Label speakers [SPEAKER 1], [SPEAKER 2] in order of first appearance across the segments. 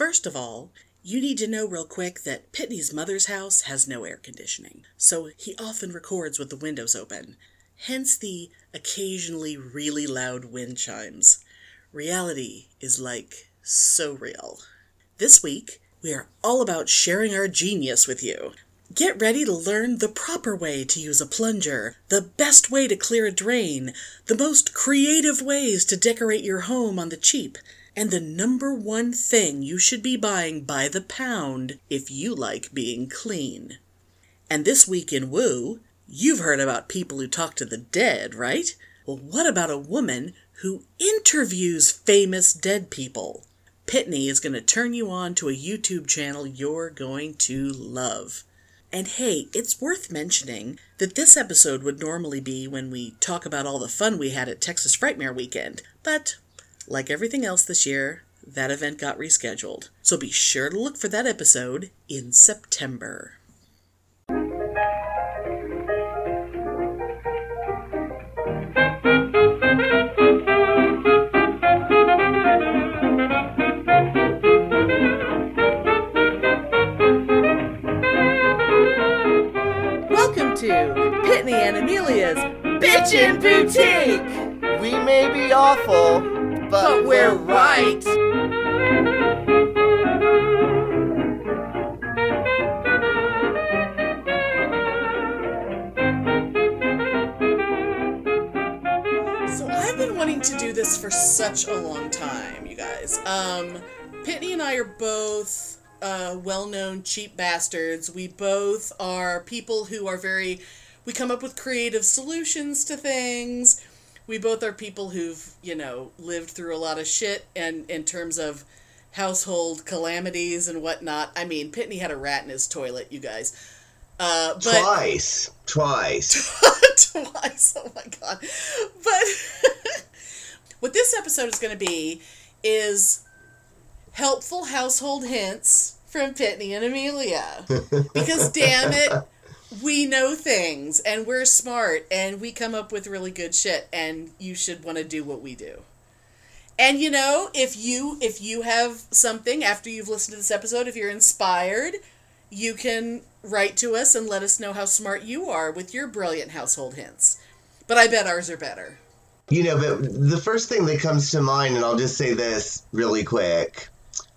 [SPEAKER 1] First of all, you need to know real quick that Pitney's mother's house has no air conditioning, so he often records with the windows open, hence the occasionally really loud wind chimes. Reality is like so real. This week, we are all about sharing our genius with you. Get ready to learn the proper way to use a plunger, the best way to clear a drain, the most creative ways to decorate your home on the cheap, and the number one thing you should be buying by the pound if you like being clean. And this week in Woo, you've heard about people who talk to the dead, right? Well, what about a woman who interviews famous dead people? Pitney is going to turn you on to a YouTube channel you're going to love. And hey, it's worth mentioning that this episode would normally be when we talk about all the fun we had at Texas Frightmare Weekend, but like everything else this year, that event got rescheduled. So be sure to look for that episode in September. Welcome to Pitney and Amelia's Bitchin' Boutique!
[SPEAKER 2] We may be awful, but,
[SPEAKER 1] But we're right. So I've been wanting to do this for such a long time, you guys. Um, Pitney and I are both uh, well-known cheap bastards. We both are people who are very. We come up with creative solutions to things. We both are people who've you know lived through a lot of shit, and in terms of household calamities and whatnot. I mean, Pitney had a rat in his toilet, you guys. Uh, but
[SPEAKER 2] twice, twice.
[SPEAKER 1] twice. Oh my god. But what this episode is going to be is helpful household hints from Pitney and Amelia. Because damn it, we know things and we're smart and we come up with really good shit and you should want to do what we do. And you know, if you if you have something after you've listened to this episode, if you're inspired, you can write to us and let us know how smart you are with your brilliant household hints. But I bet ours are better.
[SPEAKER 2] You know, but the first thing that comes to mind, and I'll just say this really quick,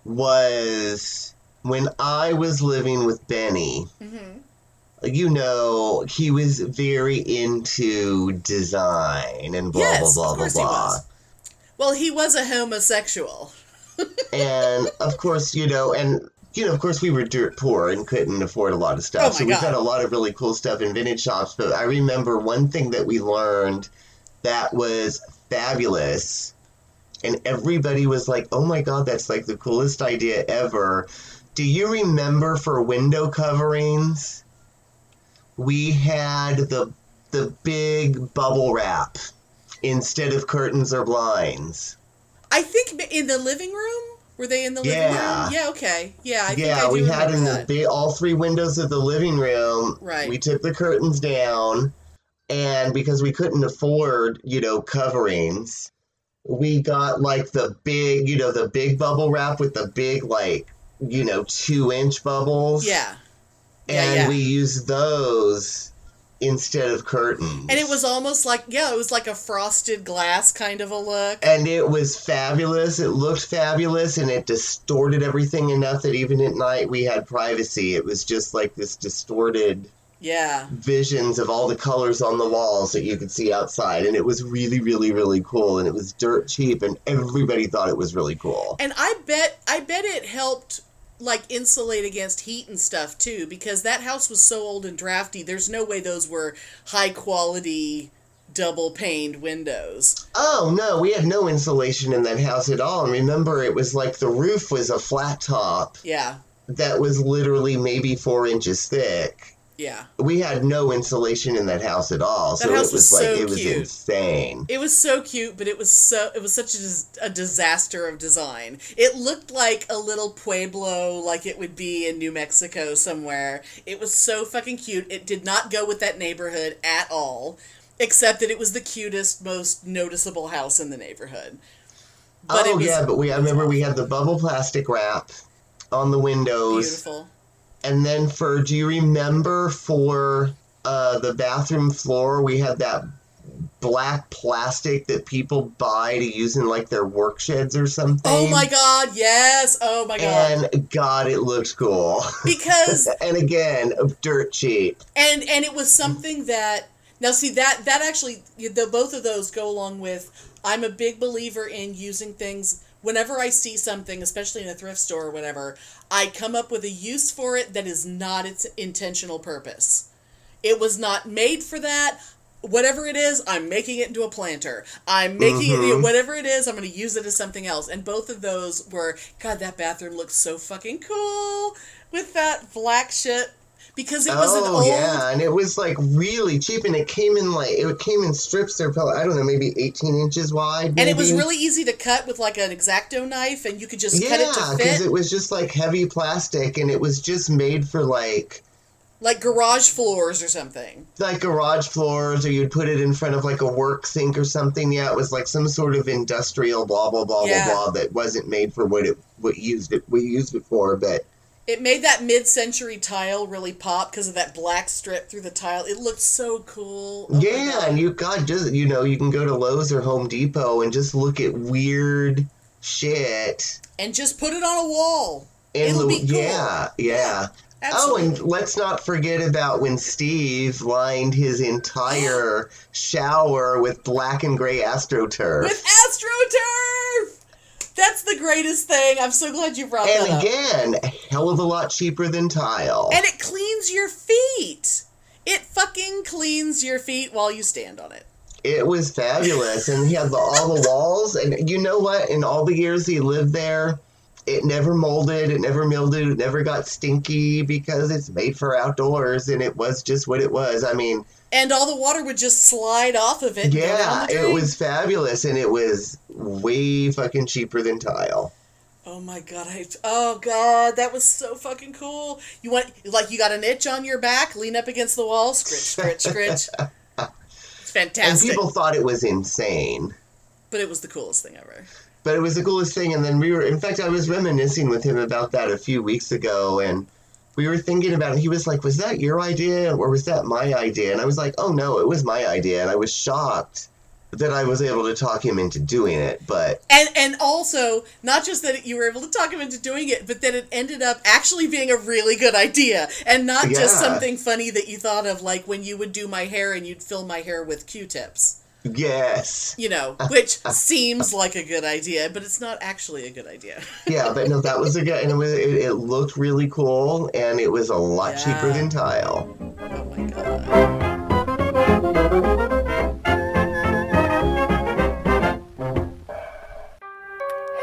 [SPEAKER 2] was when I was living with Benny. Mm-hmm. You know, he was very into design and blah
[SPEAKER 1] yes,
[SPEAKER 2] blah blah blah blah.
[SPEAKER 1] Well, he was a homosexual.
[SPEAKER 2] and of course, you know, and you know, of course, we were dirt poor and couldn't afford a lot of stuff.
[SPEAKER 1] Oh my
[SPEAKER 2] so we've
[SPEAKER 1] God.
[SPEAKER 2] got a lot of really cool stuff in vintage shops. But I remember one thing that we learned that was fabulous, and everybody was like, "Oh my God, that's like the coolest idea ever." Do you remember for window coverings? We had the the big bubble wrap instead of curtains or blinds.
[SPEAKER 1] I think in the living room. Were they in the living
[SPEAKER 2] Yeah.
[SPEAKER 1] room? Yeah. Okay. Yeah. I think
[SPEAKER 2] yeah,
[SPEAKER 1] I do
[SPEAKER 2] we had in
[SPEAKER 1] that.
[SPEAKER 2] the all three windows of the living room.
[SPEAKER 1] Right.
[SPEAKER 2] We took the curtains down, and because we couldn't afford, you know, coverings, we got like the big, you know, the big bubble wrap with the big, like, you know, two inch bubbles.
[SPEAKER 1] Yeah. Yeah,
[SPEAKER 2] And
[SPEAKER 1] yeah.
[SPEAKER 2] we used those instead of curtains.
[SPEAKER 1] And it was almost like yeah, it was like a frosted glass kind of a look.
[SPEAKER 2] and it was fabulous. It looked fabulous, and it distorted everything enough that even at night we had privacy. It was just like this distorted
[SPEAKER 1] Yeah.
[SPEAKER 2] visions of all the colors on the walls that you could see outside, and it was really, really, really cool. And it was dirt cheap, and everybody thought it was really cool.
[SPEAKER 1] And I bet I bet it helped like insulate against heat and stuff too because that house was so old and drafty. There's no way those were high quality double paned windows.
[SPEAKER 2] Oh no, we had no insulation in that house at all. And remember, it was like the roof was a flat top
[SPEAKER 1] Yeah.
[SPEAKER 2] that was literally maybe four inches thick.
[SPEAKER 1] Yeah.
[SPEAKER 2] we had no insulation in that house at all.
[SPEAKER 1] That
[SPEAKER 2] so
[SPEAKER 1] house
[SPEAKER 2] it was,
[SPEAKER 1] was
[SPEAKER 2] like
[SPEAKER 1] so
[SPEAKER 2] it was
[SPEAKER 1] cute.
[SPEAKER 2] insane.
[SPEAKER 1] It was so cute, but it was so it was such a, a disaster of design. It looked like a little pueblo, like it would be in New Mexico somewhere. It was so fucking cute. It did not go with that neighborhood at all, except that it was the cutest, most noticeable house in the neighborhood. But
[SPEAKER 2] oh
[SPEAKER 1] was,
[SPEAKER 2] yeah, but we I remember we had the bubble plastic wrap on the windows.
[SPEAKER 1] Beautiful.
[SPEAKER 2] And then for, do you remember for uh, the bathroom floor, we had that black plastic that people buy to use in like their work sheds or something?
[SPEAKER 1] Oh my god, yes. Oh my god.
[SPEAKER 2] And God, it looked cool.
[SPEAKER 1] Because
[SPEAKER 2] and again, dirt cheap.
[SPEAKER 1] and and it was something that now see that that actually the both of those go along with I'm a big believer in using things whenever I see something, especially in a thrift store or whatever, I come up with a use for it that is not its intentional purpose. It was not made for that. Whatever it is, I'm making it into a planter. I'm making it mm-hmm. whatever it is, I'm going to use it as something else. And both of those were God, that bathroom looks so fucking cool with that black shit because it was an
[SPEAKER 2] oh
[SPEAKER 1] old
[SPEAKER 2] yeah, and it was like really cheap, and it came in like it came in strips. They're probably I don't know, maybe eighteen inches wide.
[SPEAKER 1] and it was really easy to cut with like an X-Acto knife and you could just cut it
[SPEAKER 2] yeah,
[SPEAKER 1] to
[SPEAKER 2] because it was just like heavy plastic, and it was just made for like
[SPEAKER 1] like garage floors or something.
[SPEAKER 2] like garage floors, or you'd put it in front of like a work sink or something. Yeah, it was like some sort of industrial blah blah blah
[SPEAKER 1] Yeah.
[SPEAKER 2] blah blah that wasn't made for what it what used it we used it for, but.
[SPEAKER 1] It made that mid-century tile really pop because of that black strip through the tile. It looked so cool. Oh
[SPEAKER 2] Yeah, and you got just you know you can go to Lowe's or Home Depot and just look at weird shit.
[SPEAKER 1] and just put it on a wall.
[SPEAKER 2] And
[SPEAKER 1] It'll
[SPEAKER 2] the-
[SPEAKER 1] be cool.
[SPEAKER 2] yeah, yeah. Oh,
[SPEAKER 1] Absolutely.
[SPEAKER 2] and let's not forget about when Steve lined his entire shower with black and gray AstroTurf.
[SPEAKER 1] With AstroTurf! That's the greatest thing. I'm so glad you brought that
[SPEAKER 2] and
[SPEAKER 1] up.
[SPEAKER 2] again, hell of a lot cheaper than tile.
[SPEAKER 1] And it cleans your feet. It fucking cleans your feet while you stand on it.
[SPEAKER 2] It was fabulous, and he had the, all the walls. And you know what? In all the years he lived there, it never molded, it never mildewed, it never got stinky because it's made for outdoors, and it was just what it was. I mean,
[SPEAKER 1] And all the water would just slide off of it.
[SPEAKER 2] yeah, it was fabulous, and it was way fucking cheaper than tile.
[SPEAKER 1] Oh my god! I, oh god, that was so fucking cool. You want like you got an itch on your back, lean up against the wall, scritch, scritch, scritch. It's fantastic.
[SPEAKER 2] And people thought it was insane.
[SPEAKER 1] but it was the coolest thing ever.
[SPEAKER 2] But it was the coolest thing, and then we were, in fact, I was reminiscing with him about that a few weeks ago, and we were thinking about it. He was like, Was that your idea, or was that my idea? And I was like, Oh no, it was my idea, and I was shocked that I was able to talk him into doing it, but
[SPEAKER 1] And and also not just that you were able to talk him into doing it, but that it ended up actually being a really good idea, and not just something funny that you thought of, like when you would do my hair and you'd fill my hair with Q-tips.
[SPEAKER 2] Yes.
[SPEAKER 1] You know, which seems like a good idea, but it's not actually a good idea.
[SPEAKER 2] Yeah, but no, that was a good, and it, was, it, it looked really cool, and it was a lot cheaper than tile.
[SPEAKER 1] Oh my god.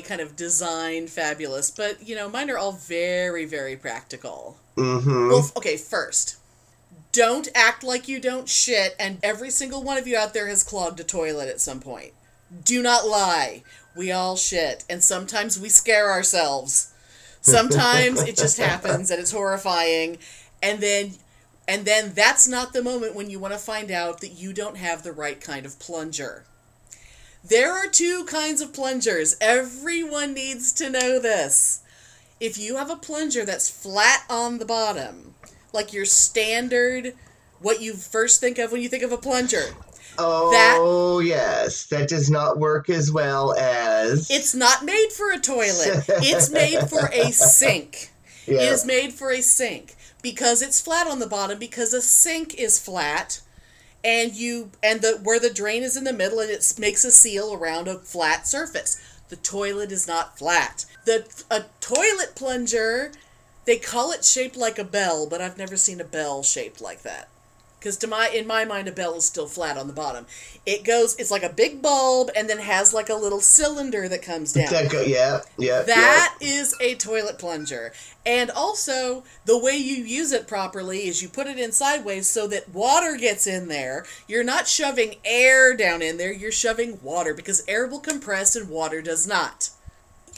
[SPEAKER 1] Any kind of design fabulous, but you know, mine are all very, very practical.
[SPEAKER 2] Mm-hmm.
[SPEAKER 1] Well, okay, first, don't act like you don't shit, and every single one of you out there has clogged a toilet at some point. Do not lie. We all shit, and sometimes we scare ourselves. Sometimes it just happens, and it's horrifying, and then. And then that's not the moment when you want to find out that you don't have the right kind of plunger. There are two kinds of plungers. Everyone needs to know this. If you have a plunger that's flat on the bottom, like your standard, what you first think of when you think of a plunger,
[SPEAKER 2] Oh, yes. that does not work as well as.
[SPEAKER 1] It's not made for a toilet. It's made for a sink.
[SPEAKER 2] Yeah.
[SPEAKER 1] It is made for a sink because it's flat on the bottom because a sink is flat and you and the where the drain is in the middle and it makes a seal around a flat surface. The toilet is not flat. The a toilet plunger, they call it shaped like a bell, but I've never seen a bell shaped like that. Because to my in my mind, a bell is still flat on the bottom. It goes. It's like a big bulb, and then has like a little cylinder that comes down.
[SPEAKER 2] That go, yeah, yeah.
[SPEAKER 1] That is a toilet plunger. And also, the way you use it properly is you put it in sideways so that water gets in there. You're not shoving air down in there, you're shoving water because air will compress and water does not.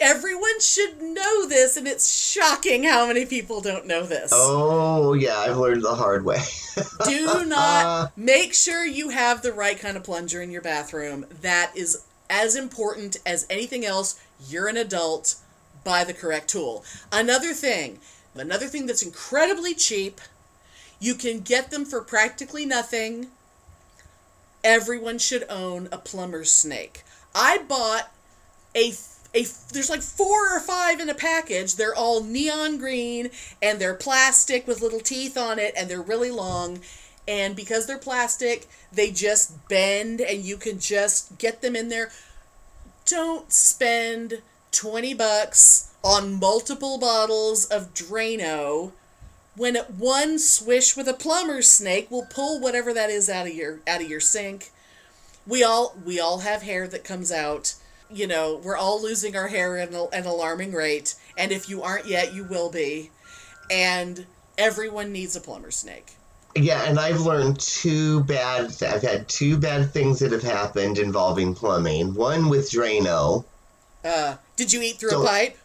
[SPEAKER 1] Everyone should know this, and it's shocking how many people don't know this.
[SPEAKER 2] Oh, yeah, I've learned the hard way.
[SPEAKER 1] Do not make sure you have the right kind of plunger in your bathroom. That is as important as anything else. You're an adult. Buy the correct tool. Another thing, another thing that's incredibly cheap, you can get them for practically nothing. Everyone should own a plumber's snake. I bought a a there's like four or five in a package. They're all neon green and they're plastic with little teeth on it and they're really long. And because they're plastic, they just bend and you can just get them in there. Don't spend 20 bucks on multiple bottles of Drano when one swish with a plumber's snake will pull whatever that is out of your out of your sink. We all we all have hair that comes out you know, we're all losing our hair at an alarming rate, and if you aren't yet, you will be. And everyone needs a plumber snake.
[SPEAKER 2] Yeah, and I've learned two bad. I've had two bad things that have happened involving plumbing. One with Drano.
[SPEAKER 1] Uh, did you eat through so a pipe?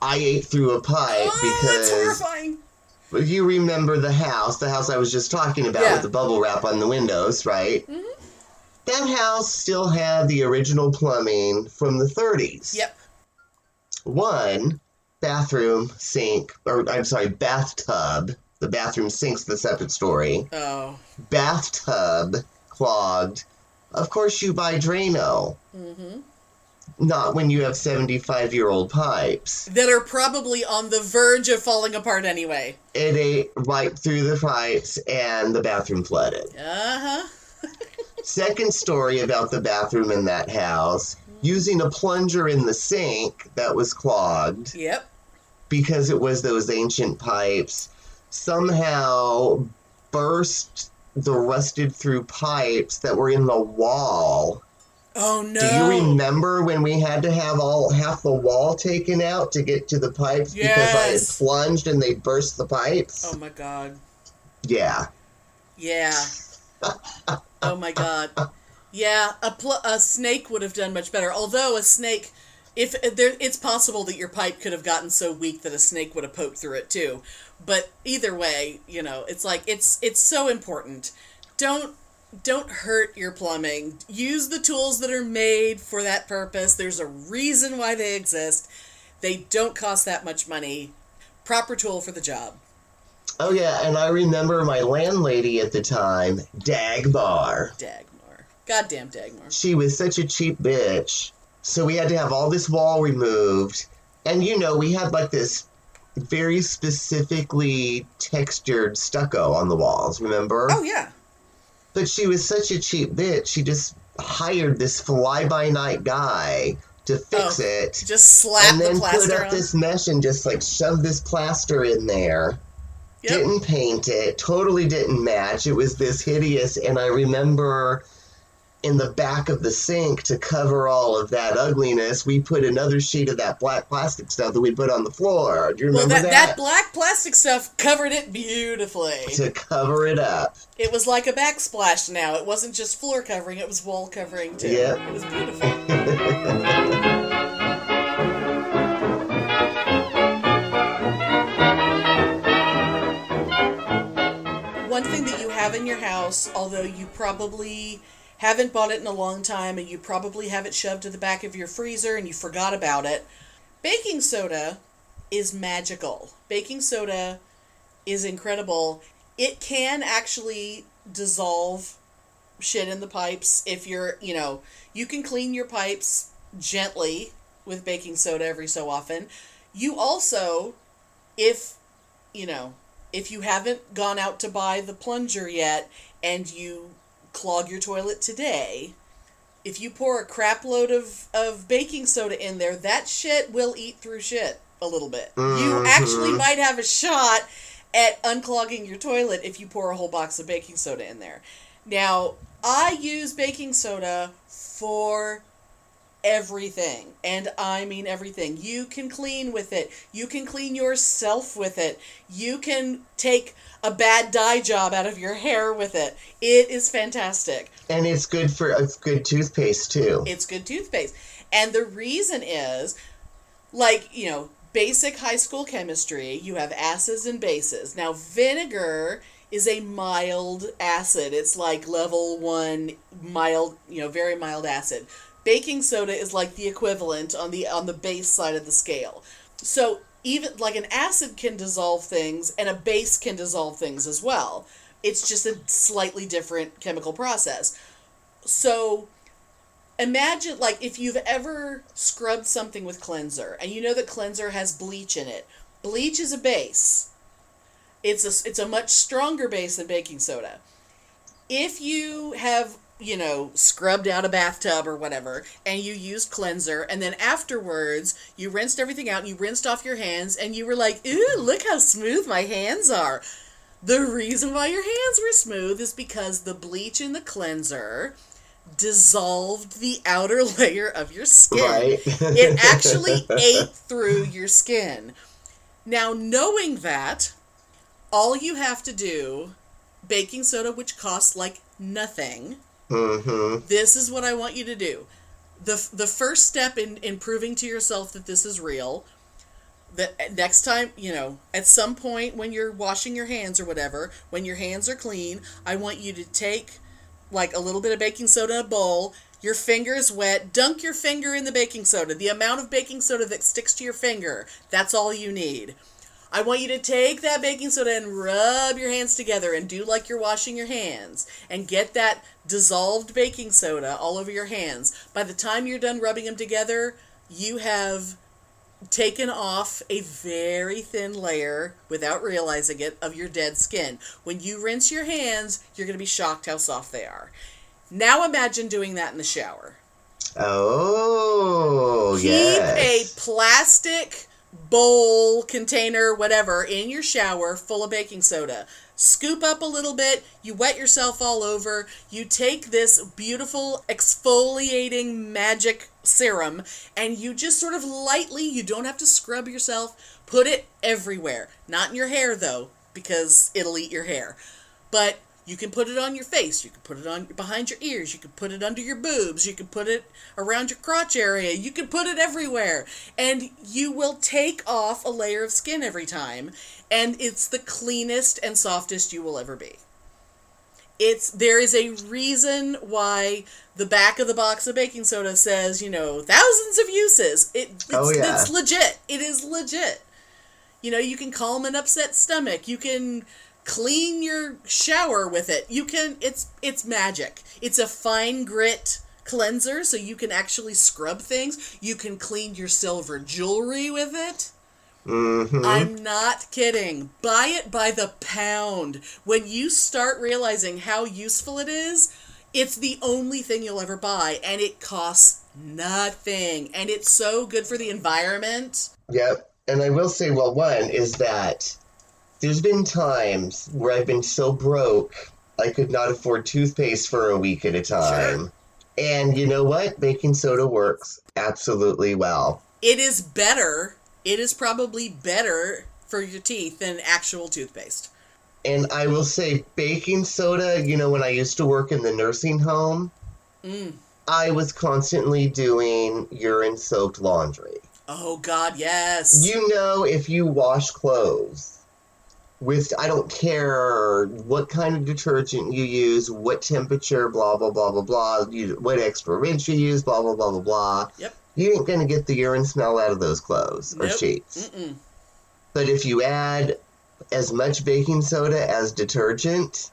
[SPEAKER 2] I ate through a pipe
[SPEAKER 1] oh,
[SPEAKER 2] because.
[SPEAKER 1] That's horrifying.
[SPEAKER 2] If you remember the house, the house I was just talking about
[SPEAKER 1] Yeah.
[SPEAKER 2] with the bubble wrap on the windows, right?
[SPEAKER 1] Mhm.
[SPEAKER 2] That house still had the original plumbing from the 30s.
[SPEAKER 1] Yep.
[SPEAKER 2] One bathroom sink, or I'm sorry, bathtub. The bathroom sink's the separate story.
[SPEAKER 1] Oh.
[SPEAKER 2] Bathtub clogged. Of course, you buy Drano.
[SPEAKER 1] Mm-hmm.
[SPEAKER 2] Not when you have 75 year old pipes.
[SPEAKER 1] That are probably on the verge of falling apart anyway.
[SPEAKER 2] It ate right through the pipes and the bathroom flooded.
[SPEAKER 1] Uh huh.
[SPEAKER 2] Second story about the bathroom in that house using a plunger in the sink that was clogged
[SPEAKER 1] Yep.
[SPEAKER 2] because it was those ancient pipes somehow burst the rusted through pipes that were in the wall.
[SPEAKER 1] Oh no.
[SPEAKER 2] Do you remember when we had to have all half the wall taken out to get to the pipes because I had plunged and they burst the pipes?
[SPEAKER 1] Oh my god.
[SPEAKER 2] Yeah.
[SPEAKER 1] Yeah. oh my god. Yeah, a pl- a snake would have done much better. Although a snake, if uh, there, it's possible that your pipe could have gotten so weak that a snake would have poked through it too. But either way, you know, it's like it's it's so important. Don't don't hurt your plumbing. Use the tools that are made for that purpose. There's a reason why they exist. They don't cost that much money. Proper tool for the job.
[SPEAKER 2] Oh yeah, and I remember my landlady at the time, Dagmar.
[SPEAKER 1] Dagmar. Goddamn Dagmar.
[SPEAKER 2] She was such a cheap bitch. So we had to have all this wall removed. And you know, we had like this very specifically textured stucco on the walls, remember?
[SPEAKER 1] Oh yeah.
[SPEAKER 2] But she was such a cheap bitch. She just hired this fly by night guy to fix
[SPEAKER 1] Oh,
[SPEAKER 2] it.
[SPEAKER 1] Just slap
[SPEAKER 2] and
[SPEAKER 1] the
[SPEAKER 2] then put up
[SPEAKER 1] on.
[SPEAKER 2] this mesh and just like shove this plaster in there.
[SPEAKER 1] Yep.
[SPEAKER 2] Didn't paint it, totally didn't match. It was this hideous, and I remember in the back of the sink to cover all of that ugliness, we put another sheet of that black plastic stuff that we put on the floor. Do you
[SPEAKER 1] well,
[SPEAKER 2] remember
[SPEAKER 1] that, that black plastic stuff covered it beautifully.
[SPEAKER 2] to cover it up.
[SPEAKER 1] It was like a backsplash now. It wasn't just floor covering, it was wall covering too.
[SPEAKER 2] Yep.
[SPEAKER 1] It was beautiful. your house, although you probably haven't bought it in a long time and you probably have it shoved to the back of your freezer and you forgot about it, baking soda is magical. Baking soda is incredible. It can actually dissolve shit in the pipes if you're, you know, you can clean your pipes gently with baking soda every so often. You also, if, you know, if you haven't gone out to buy the plunger yet and you clog your toilet today, if you pour a crap load of, of baking soda in there, that shit will eat through shit a little bit. You mm-hmm. actually might have a shot at unclogging your toilet if you pour a whole box of baking soda in there. Now, I use baking soda for everything. And I mean everything. You can clean with it. You can clean yourself with it. You can take a bad dye job out of your hair with it. It is fantastic.
[SPEAKER 2] And it's good for it's good toothpaste too.
[SPEAKER 1] It's good toothpaste. And the reason is like, you know, basic high school chemistry, you have acids and bases. Now, vinegar is a mild acid. It's like level 1 mild, you know, very mild acid. Baking soda is like the equivalent on the on the base side of the scale. So, even like an acid can dissolve things and a base can dissolve things as well. It's just a slightly different chemical process. So, imagine like if you've ever scrubbed something with cleanser and you know that cleanser has bleach in it bleach is a base it's a it's a much stronger base than baking soda if you have you know scrubbed out a bathtub or whatever and you used cleanser and then afterwards you rinsed everything out and you rinsed off your hands and you were like ooh look how smooth my hands are the reason why your hands were smooth is because the bleach in the cleanser dissolved the outer layer of your skin.
[SPEAKER 2] Right.
[SPEAKER 1] it actually ate through your skin. Now, knowing that, all you have to do, baking soda, which costs like nothing,
[SPEAKER 2] Mm-hmm.
[SPEAKER 1] this is what I want you to do. The, the first step in, in proving to yourself that this is real, that next time, you know, at some point when you're washing your hands or whatever, when your hands are clean, I want you to take like a little bit of baking soda in a bowl. Your finger's wet. Dunk your finger in the baking soda. The amount of baking soda that sticks to your finger, that's all you need. I want you to take that baking soda and rub your hands together and do like you're washing your hands and get that dissolved baking soda all over your hands. By the time you're done rubbing them together, you have taken off a very thin layer without realizing it of your dead skin. When you rinse your hands, you're going to be shocked how soft they are. Now imagine doing that in the shower.
[SPEAKER 2] Oh,
[SPEAKER 1] Keep
[SPEAKER 2] yes.
[SPEAKER 1] a plastic bowl, container, whatever, in your shower full of baking soda. Scoop up a little bit, you wet yourself all over, you take this beautiful exfoliating magic serum, and you just sort of lightly, you don't have to scrub yourself, put it everywhere. Not in your hair though, because it'll eat your hair. But you can put it on your face. You can put it on behind your ears. You can put it under your boobs. You can put it around your crotch area. You can put it everywhere. And you will take off a layer of skin every time. And it's the cleanest and softest you will ever be. It's there is a reason why the back of the box of baking soda says, you know, thousands of uses. It it's,
[SPEAKER 2] Oh, yeah.
[SPEAKER 1] it's legit. It is legit. You know, you can calm an upset stomach. You can clean your shower with it. You can it's it's magic. It's a fine grit cleanser so you can actually scrub things. You can clean your silver jewelry with it.
[SPEAKER 2] Mm-hmm.
[SPEAKER 1] I'm not kidding. Buy it by the pound. When you start realizing how useful it is, it's the only thing you'll ever buy and it costs nothing and it's so good for the environment.
[SPEAKER 2] Yep. And I will say, well, one is that there's been times where I've been so broke I could not afford toothpaste for a week at a time. And you know what? Baking soda works absolutely well.
[SPEAKER 1] It is better. It is probably better for your teeth than actual toothpaste.
[SPEAKER 2] And I will say, baking soda, you know, when I used to work in the nursing home,
[SPEAKER 1] Mm.
[SPEAKER 2] I was constantly doing urine soaked laundry.
[SPEAKER 1] Oh God, yes.
[SPEAKER 2] You know, if you wash clothes with, I don't care what kind of detergent you use, what temperature, blah, blah, blah, blah, blah, you, what extra rinse you use, blah, blah, blah, blah, blah.
[SPEAKER 1] Yep.
[SPEAKER 2] You ain't going to get the urine smell out of those clothes or
[SPEAKER 1] Nope.
[SPEAKER 2] sheets.
[SPEAKER 1] Mm-mm.
[SPEAKER 2] But if you add as much baking soda as detergent,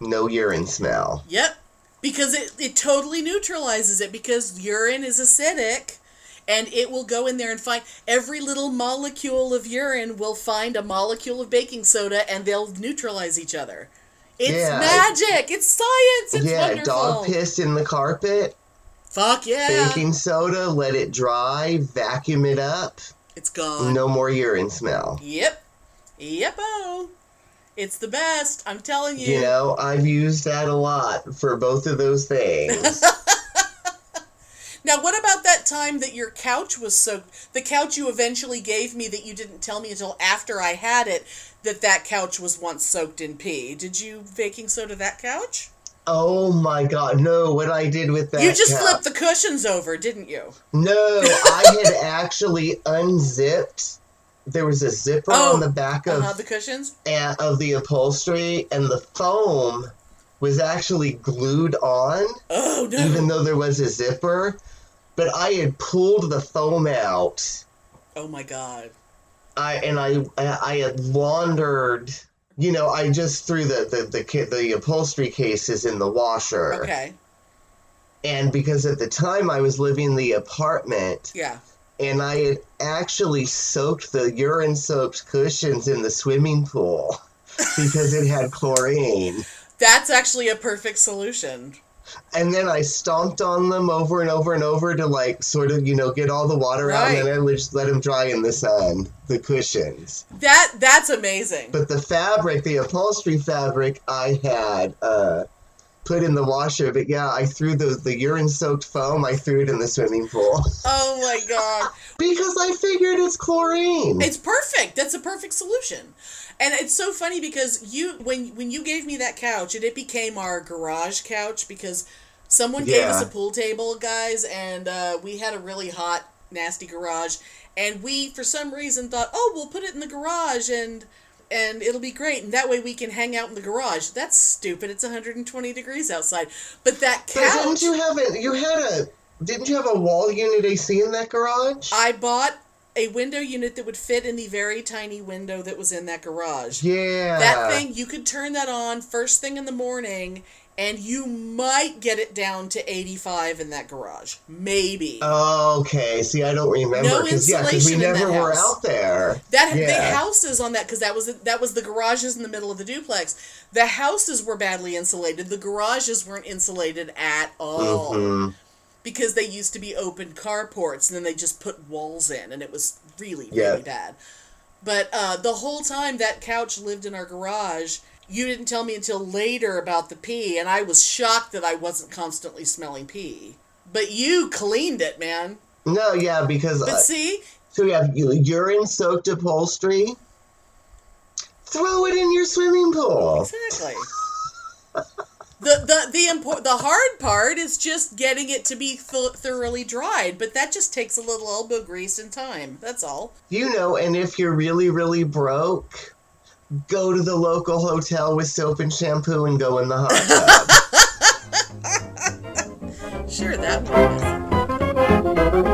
[SPEAKER 2] no urine smell.
[SPEAKER 1] Yep. because it, it totally neutralizes it because urine is acidic and it will go in there and find every little molecule of urine will find a molecule of baking soda and they'll neutralize each other. It's
[SPEAKER 2] Yeah,
[SPEAKER 1] magic. It's science. It's
[SPEAKER 2] yeah,
[SPEAKER 1] wonderful.
[SPEAKER 2] dog piss in the carpet,
[SPEAKER 1] Fuck yeah.
[SPEAKER 2] baking soda, let it dry, vacuum it up.
[SPEAKER 1] It's gone.
[SPEAKER 2] No more urine smell.
[SPEAKER 1] Yep. Yep. Oh. It's the best. I'm telling you.
[SPEAKER 2] You know, I've used that a lot for both of those things.
[SPEAKER 1] Now, what about that time that your couch was soaked? The couch you eventually gave me that you didn't tell me until after I had it that that couch was once soaked in pee. Did you baking soda that couch?
[SPEAKER 2] oh my god, no, what I did with that
[SPEAKER 1] you just
[SPEAKER 2] couch-
[SPEAKER 1] flipped the cushions over, didn't you?
[SPEAKER 2] No, I had actually unzipped. There was a zipper
[SPEAKER 1] Oh,
[SPEAKER 2] on the back of
[SPEAKER 1] Uh-huh, the cushions?
[SPEAKER 2] a- of the upholstery, and the foam was actually glued on,
[SPEAKER 1] Oh, no.
[SPEAKER 2] even though there was a zipper. But I had pulled the foam out,
[SPEAKER 1] oh, my God.
[SPEAKER 2] I and I I had laundered. You know, I just threw the the the, the upholstery cases in the washer,
[SPEAKER 1] Okay.
[SPEAKER 2] and because at the time I was living in the apartment,
[SPEAKER 1] Yeah.
[SPEAKER 2] and I had actually soaked the urine soaked cushions in the swimming pool because it had chlorine.
[SPEAKER 1] That's actually a perfect solution.
[SPEAKER 2] And then I stomped on them over and over and over to like sort of, you know, get all the water out and then I just let them dry in the sun, the cushions.
[SPEAKER 1] That That's amazing.
[SPEAKER 2] But the fabric, the upholstery fabric I had uh put in the washer, but yeah, I threw the the urine soaked foam, I threw it in the swimming pool.
[SPEAKER 1] Oh, my God.
[SPEAKER 2] because I figured it's chlorine.
[SPEAKER 1] It's perfect. That's a perfect solution. And it's so funny because you when when you gave me that couch and it became our garage couch because someone gave us a pool table, guys, and uh, we had a really hot, nasty garage, and we for some reason thought, oh, we'll put it in the garage and and it'll be great, and that way we can hang out in the garage. That's stupid. It's 120 degrees outside. But that
[SPEAKER 2] But didn't you have a you had a didn't you have a wall unit AC in that garage?
[SPEAKER 1] I bought a window unit that would fit in the very tiny window that was in that garage.
[SPEAKER 2] yeah.
[SPEAKER 1] That thing, you could turn that on first thing in the morning, and you might get it down to 85 in that garage. Maybe.
[SPEAKER 2] Okay. See, I don't remember
[SPEAKER 1] No
[SPEAKER 2] because yeah, because we
[SPEAKER 1] insulation
[SPEAKER 2] never were
[SPEAKER 1] house.
[SPEAKER 2] out there.
[SPEAKER 1] that the houses on that because that was the, that was the garages in the middle of the duplex. The houses were badly insulated. The garages weren't insulated at all
[SPEAKER 2] Mhm.
[SPEAKER 1] Because they used to be open carports, and then they just put walls in, and it was really
[SPEAKER 2] Yeah.
[SPEAKER 1] really bad. But uh, the whole time that couch lived in our garage, you didn't tell me until later about the pee, and I was shocked that I wasn't constantly smelling pee. But you cleaned it, man.
[SPEAKER 2] No, yeah, because
[SPEAKER 1] But
[SPEAKER 2] uh,
[SPEAKER 1] see,
[SPEAKER 2] so we have urine soaked upholstery. Throw it in your swimming pool.
[SPEAKER 1] exactly. The, the the import the hard part is just getting it to be th- thoroughly dried, but that just takes a little elbow grease and time. That's all.
[SPEAKER 2] You know, and if you're really, really broke, go to the local hotel with soap and shampoo and go in the hot tub.
[SPEAKER 1] Sure, that one.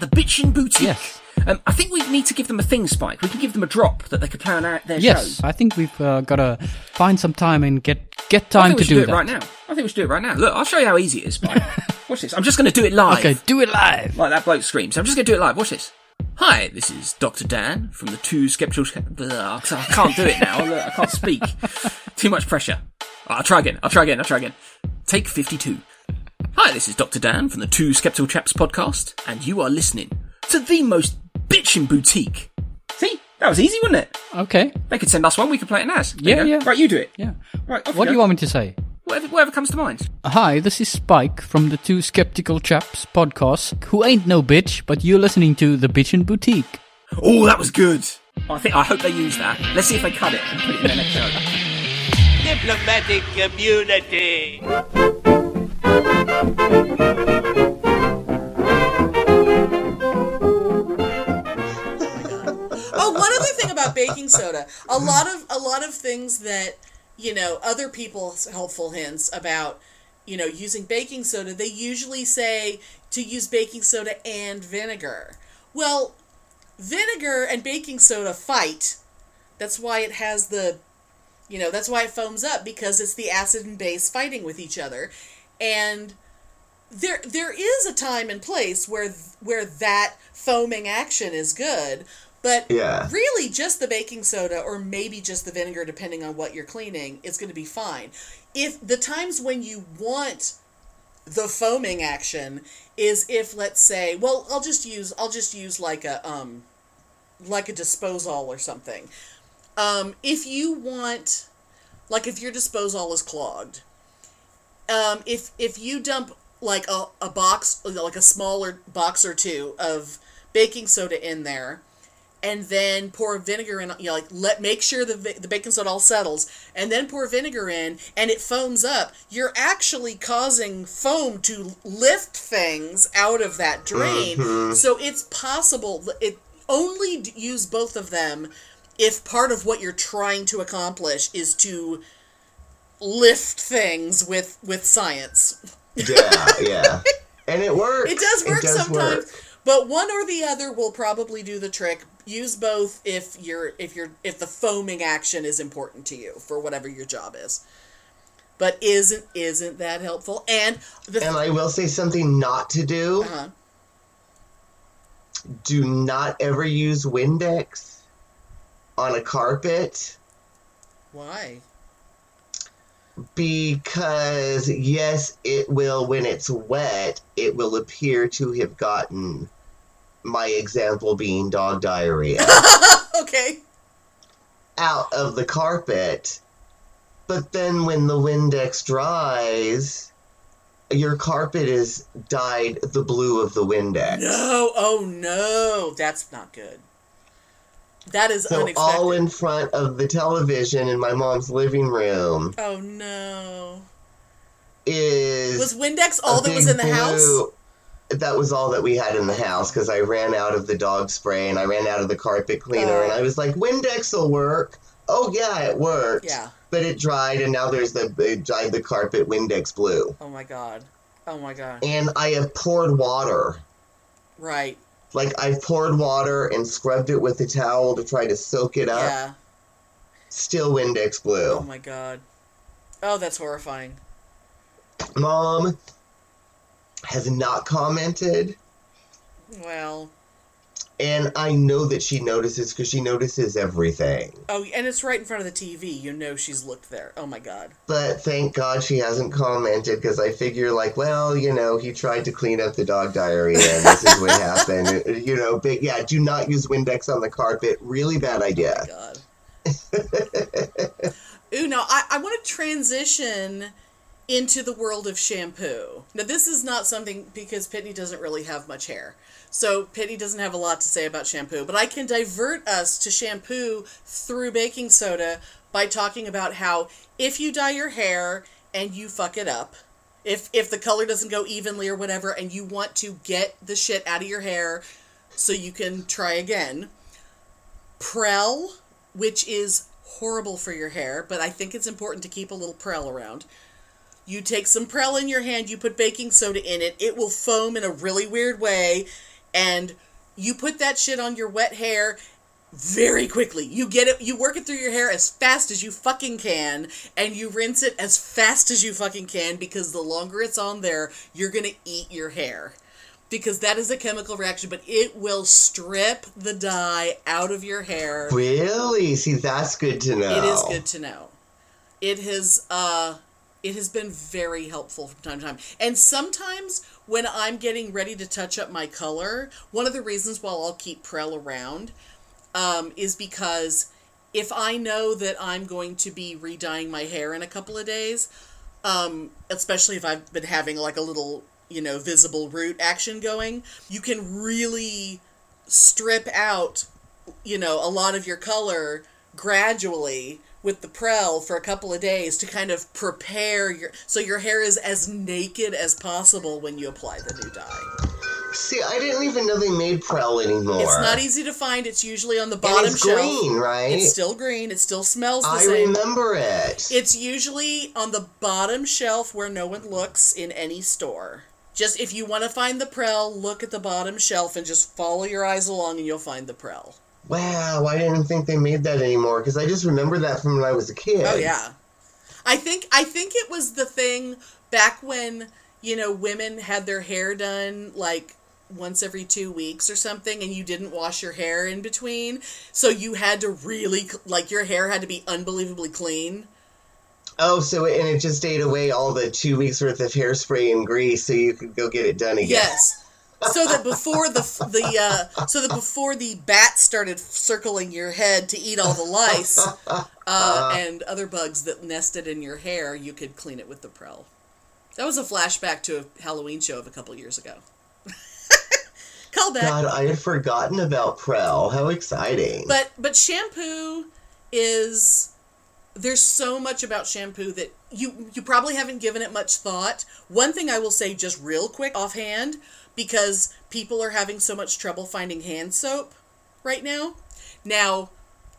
[SPEAKER 3] The Bitchin' Boutique.
[SPEAKER 4] Yes.
[SPEAKER 3] Um, I think we need to give them a thing, Spike. We can give them a drop that they could plan out their
[SPEAKER 4] Yes,
[SPEAKER 3] show.
[SPEAKER 4] I think we've uh, got to find some time and get get
[SPEAKER 3] I
[SPEAKER 4] time
[SPEAKER 3] think we
[SPEAKER 4] to
[SPEAKER 3] should
[SPEAKER 4] do,
[SPEAKER 3] do,
[SPEAKER 4] that.
[SPEAKER 3] it right now. I think we should do it right now. Look, I'll show you how easy it is, Spike. Watch this. I'm just going to do it live.
[SPEAKER 4] Okay, do it live.
[SPEAKER 3] Like that bloke screams. I'm just going to do it live. Watch this. Hi, this is Dr. Dan from the Two Skeptical... I can't do it now. Look, I can't speak. Too much pressure. I'll try again. I'll try again. I'll try again. Take 52. Hi, this is Dr. Dan from the Two Skeptical Chaps podcast, and you are listening to the most bitchin' boutique. See? That was easy, wasn't it?
[SPEAKER 4] Okay,
[SPEAKER 3] They could send us one, we could play it as. There you
[SPEAKER 4] Yeah, yeah.
[SPEAKER 3] Right, you do it.
[SPEAKER 4] yeah.
[SPEAKER 3] Right, off
[SPEAKER 4] What do
[SPEAKER 3] go.
[SPEAKER 4] you want me to say?
[SPEAKER 3] Whatever, whatever comes to mind.
[SPEAKER 4] Hi, this is Spike from the Two Skeptical Chaps podcast, who ain't no bitch, but you're listening to the Bitchin' Boutique.
[SPEAKER 3] Oh, that was good. I think I hope they use that. Let's see if they cut it and put it in their next show.
[SPEAKER 5] diplomatic community.
[SPEAKER 1] Oh, one other thing about baking soda. A lot of a lot of things that, you know, other people's helpful hints about, you know, using baking soda, they usually say to use baking soda and vinegar. Well, vinegar and baking soda fight. That's why it has the, you know, that's why it foams up because it's the acid and base fighting with each other, and there there is a time and place where where that foaming action is good. But
[SPEAKER 2] Yeah.
[SPEAKER 1] really, just the baking soda or maybe just the vinegar, depending on what you're cleaning, is going to be fine. If the times when you want the foaming action is if let's say well i'll just use i'll just use like a um like a disposal or something um if you want like if your disposal is clogged um if if you dump like a, a box like a smaller box or two of baking soda in there and then pour vinegar in you know, like let make sure the the baking soda all settles and then pour vinegar in and it foams up you're actually causing foam to lift things out of that drain. So it's possible it only use both of them if part of what you're trying to accomplish is to lift things with with science
[SPEAKER 2] Yeah, yeah. And it works.
[SPEAKER 1] it does work
[SPEAKER 2] does
[SPEAKER 1] sometimes,
[SPEAKER 2] work.
[SPEAKER 1] but one or the other will probably do the trick. Use both if you're if you're if the foaming action is important to you for whatever your job is. But isn't isn't that helpful? And the
[SPEAKER 2] And I will say something not to do.
[SPEAKER 1] uh
[SPEAKER 2] Do not ever use Windex on a carpet
[SPEAKER 1] why?
[SPEAKER 2] Because yes, it will when it's wet, it will appear to have gotten my example being dog diarrhea
[SPEAKER 1] Okay.
[SPEAKER 2] out of the carpet. But then when the Windex dries, your carpet is dyed the blue of the Windex.
[SPEAKER 1] No, oh no, that's not good. That is
[SPEAKER 2] So
[SPEAKER 1] unexpected.
[SPEAKER 2] all in front of the television in my mom's living room
[SPEAKER 1] oh no.
[SPEAKER 2] is
[SPEAKER 1] Was Windex all that was in the house?
[SPEAKER 2] That was all that we had in the house because I ran out of the dog spray and I ran out of the carpet cleaner
[SPEAKER 1] Oh.
[SPEAKER 2] and I oh. was like, Windex will work. Oh yeah, it worked.
[SPEAKER 1] Yeah.
[SPEAKER 2] But it dried and now there's the it dried the carpet Windex blue.
[SPEAKER 1] Oh my god. Oh my god.
[SPEAKER 2] And I have poured water.
[SPEAKER 1] Right.
[SPEAKER 2] Like I've poured water and scrubbed it with a towel to try to soak it up.
[SPEAKER 1] Yeah.
[SPEAKER 2] Still Windex blue.
[SPEAKER 1] Oh my god. Oh, that's horrifying.
[SPEAKER 2] Mom has not commented,
[SPEAKER 1] Well,
[SPEAKER 2] and I know that she notices because she notices everything.
[SPEAKER 1] oh, and it's right in front of the TV. You know she's looked there. Oh my god.
[SPEAKER 2] But thank God she hasn't commented because I figure, like, well, you know, he tried to clean up the dog diarrhea and this is what happened. Uh, you know, but yeah, do not use Windex on the carpet. Really bad oh, idea.
[SPEAKER 1] God. Ooh, now I, I want to transition into the world of shampoo. Now, this is not something because Pitney doesn't really have much hair. So, Pitney doesn't have a lot to say about shampoo, but I can divert us to shampoo through baking soda by talking about how if you dye your hair and you fuck it up, if if the color doesn't go evenly or whatever and you want to get the shit out of your hair so you can try again, Prell, which is horrible for your hair, but I think it's important to keep a little Prell around. You take some Prell in your hand, you put baking soda in it, it will foam in a really weird way, and you put that shit on your wet hair very quickly. You get it, you work it through your hair as fast as you fucking can, and you rinse it as fast as you fucking can because the longer it's on there, you're gonna eat your hair. Because that is a chemical reaction, but it will strip the dye out of your hair.
[SPEAKER 2] Really? See, that's good to know.
[SPEAKER 1] It is good to know. It has uh it has been very helpful from time to time. And sometimes when I'm getting ready to touch up my color, one of the reasons why I'll keep Prell around um, is because if I know that I'm going to be redying my hair in a couple of days, um, especially if I've been having like a little, you know, visible root action going, you can really strip out, you know, a lot of your color gradually with the Prell for a couple of days to kind of prepare your so your hair is as naked as possible when you apply the new dye.
[SPEAKER 2] See, I didn't even know they made Prell anymore.
[SPEAKER 1] It's not easy to find. It's usually on the
[SPEAKER 2] And
[SPEAKER 1] bottom
[SPEAKER 2] it's
[SPEAKER 1] shelf.
[SPEAKER 2] green, right?
[SPEAKER 1] It's still green. It still smells the
[SPEAKER 2] I
[SPEAKER 1] same.
[SPEAKER 2] I remember it.
[SPEAKER 1] It's usually on the bottom shelf where no one looks in any store. Just if you want to find the Prell, look at the bottom shelf and just follow your eyes along and you'll find the Prel.
[SPEAKER 2] Wow, I didn't think they made that anymore because I just remember that from when I was a kid.
[SPEAKER 1] Oh yeah. I think I think it was the thing back when, you know, women had their hair done like once every 2 weeks or something and you didn't wash your hair in between. So you had to really like your hair had to be unbelievably clean.
[SPEAKER 2] Oh, so and it just ate away all the two weeks worth of hairspray and grease, so you could go get it done again.
[SPEAKER 1] Yes. So that before the the uh, so that before the bats started circling your head to eat all the lice uh, and other bugs that nested in your hair, you could clean it with the Prell. That was a flashback to a Halloween show of a couple years ago. Call back.
[SPEAKER 2] God, I had forgotten about Prell. How exciting!
[SPEAKER 1] But but shampoo is there's so much about shampoo that you you probably haven't given it much thought. One thing I will say just real quick offhand because people are having so much trouble finding hand soap right now. Now,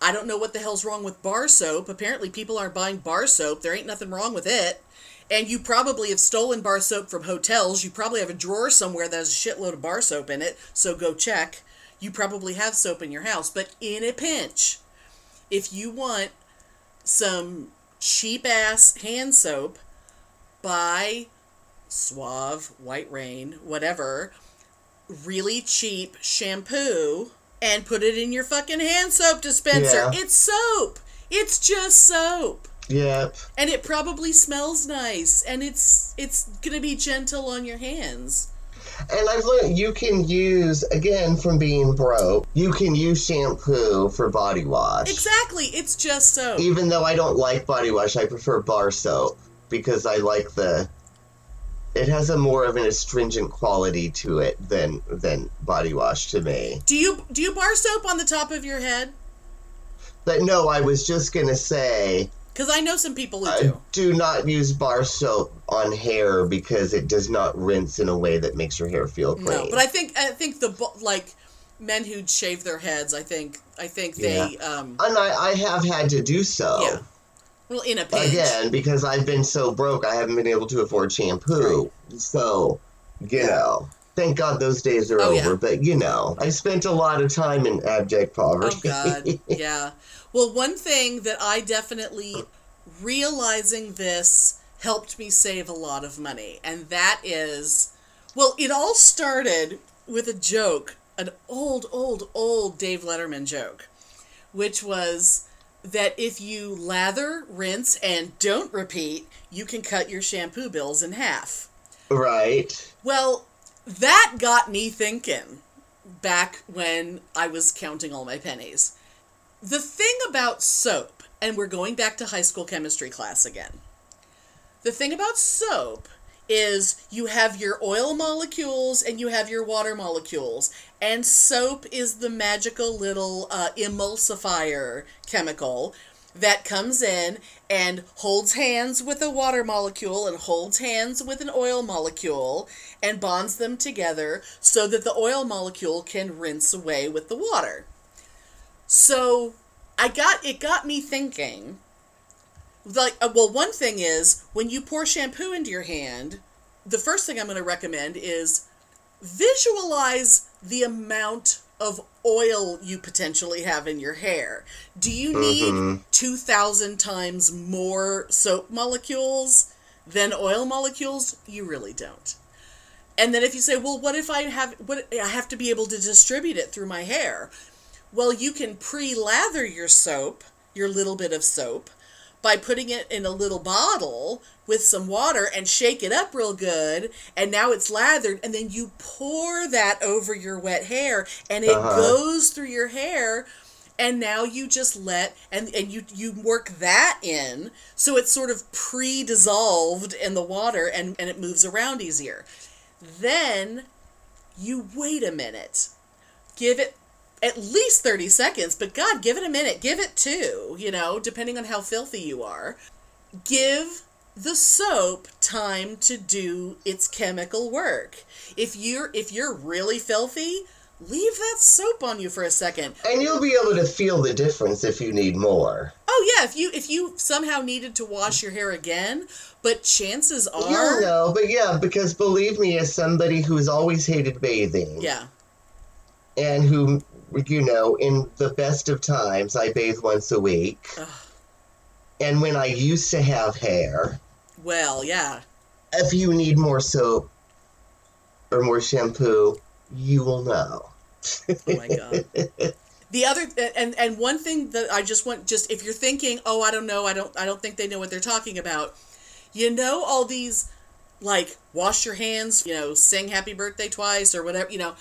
[SPEAKER 1] I don't know what the hell's wrong with bar soap. Apparently people aren't buying bar soap. There ain't nothing wrong with it. And you probably have stolen bar soap from hotels. You probably have a drawer somewhere that has a shitload of bar soap in it, so go check. You probably have soap in your house, but in a pinch, if you want some cheap ass hand soap, buy Suave, White Rain, whatever, really cheap shampoo and put it in your fucking hand soap dispenser.
[SPEAKER 2] Yeah.
[SPEAKER 1] It's soap. It's just soap.
[SPEAKER 2] Yep.
[SPEAKER 1] And it probably smells nice and it's it's going to be gentle on your hands.
[SPEAKER 2] And I've learned you can use again from being broke. You can use shampoo for body wash.
[SPEAKER 1] Exactly. It's just soap.
[SPEAKER 2] Even though I don't like body wash, I prefer bar soap because I like the. It has a more of an astringent quality to it than than body wash to me.
[SPEAKER 1] Do you do you bar soap on the top of your head?
[SPEAKER 2] But no, I was just gonna say
[SPEAKER 1] Cuz I know some people who
[SPEAKER 2] I
[SPEAKER 1] do.
[SPEAKER 2] do not use bar soap on hair because it does not rinse in a way that makes your hair feel clean.
[SPEAKER 1] No, but I think I think the like men who shave their heads, I think I think they um
[SPEAKER 2] and I, I have had to do so.
[SPEAKER 1] yeah. Well, in a pinch.
[SPEAKER 2] Again, because I've been so broke, I haven't been able to afford shampoo. So, you know, thank God those days are
[SPEAKER 1] Oh,
[SPEAKER 2] over.
[SPEAKER 1] yeah.
[SPEAKER 2] But, you know, I spent a lot of time in abject poverty. Oh.
[SPEAKER 1] God, yeah. Well, one thing that I definitely realizing this helped me save a lot of money, and that is, well, it all started with a joke, an old, old, old Dave Letterman joke, which was that if you lather, rinse, and don't repeat, you can cut your shampoo bills in half.
[SPEAKER 2] right.
[SPEAKER 1] Well, that got me thinking back when I was counting all my pennies. The thing about soap, and we're going back to high school chemistry class again. The thing about soap is you have your oil molecules and you have your water molecules, and soap is the magical little uh, emulsifier chemical that comes in and holds hands with a water molecule and holds hands with an oil molecule and bonds them together so that the oil molecule can rinse away with the water. So I got it got me thinking like uh, well one thing is when you pour shampoo into your hand the first thing i'm going to recommend is visualize the amount of oil you potentially have in your hair. Do you need mm-hmm. 2000 times more soap molecules than oil molecules? You really don't. And then if you say well what if i have what i have to be able to distribute it through my hair? Well, you can pre lather your soap, your little bit of soap, by putting it in a little bottle with some water and shake it up real good. And now it's lathered. And then you pour that over your wet hair and it
[SPEAKER 2] Uh-huh.
[SPEAKER 1] goes through your hair. And now you just let and, and you you work that in so it's sort of pre-dissolved in the water and, and it moves around easier. Then you wait a minute. Give it at least 30 seconds, but God, give it a minute. Give it two, you know, depending on how filthy you are. Give the soap time to do its chemical work. If you're if you're really filthy, leave that soap on you for a second.
[SPEAKER 2] And you'll be able to feel the difference if you need more.
[SPEAKER 1] Oh yeah, if you if you somehow needed to wash your hair again, but chances are,
[SPEAKER 2] know, but yeah, because believe me, as somebody who's always hated bathing,
[SPEAKER 1] yeah,
[SPEAKER 2] and who, you know, in the best of times, I bathe once a week.
[SPEAKER 1] Ugh.
[SPEAKER 2] And when I used to have hair,
[SPEAKER 1] well, yeah,
[SPEAKER 2] if you need more soap or more shampoo, you will know.
[SPEAKER 1] oh my god. The other and and one thing that I just want just if you're thinking, oh, I don't know, I don't I don't think they know what they're talking about. You know all these like wash your hands, you know, sing happy birthday twice or whatever, you know.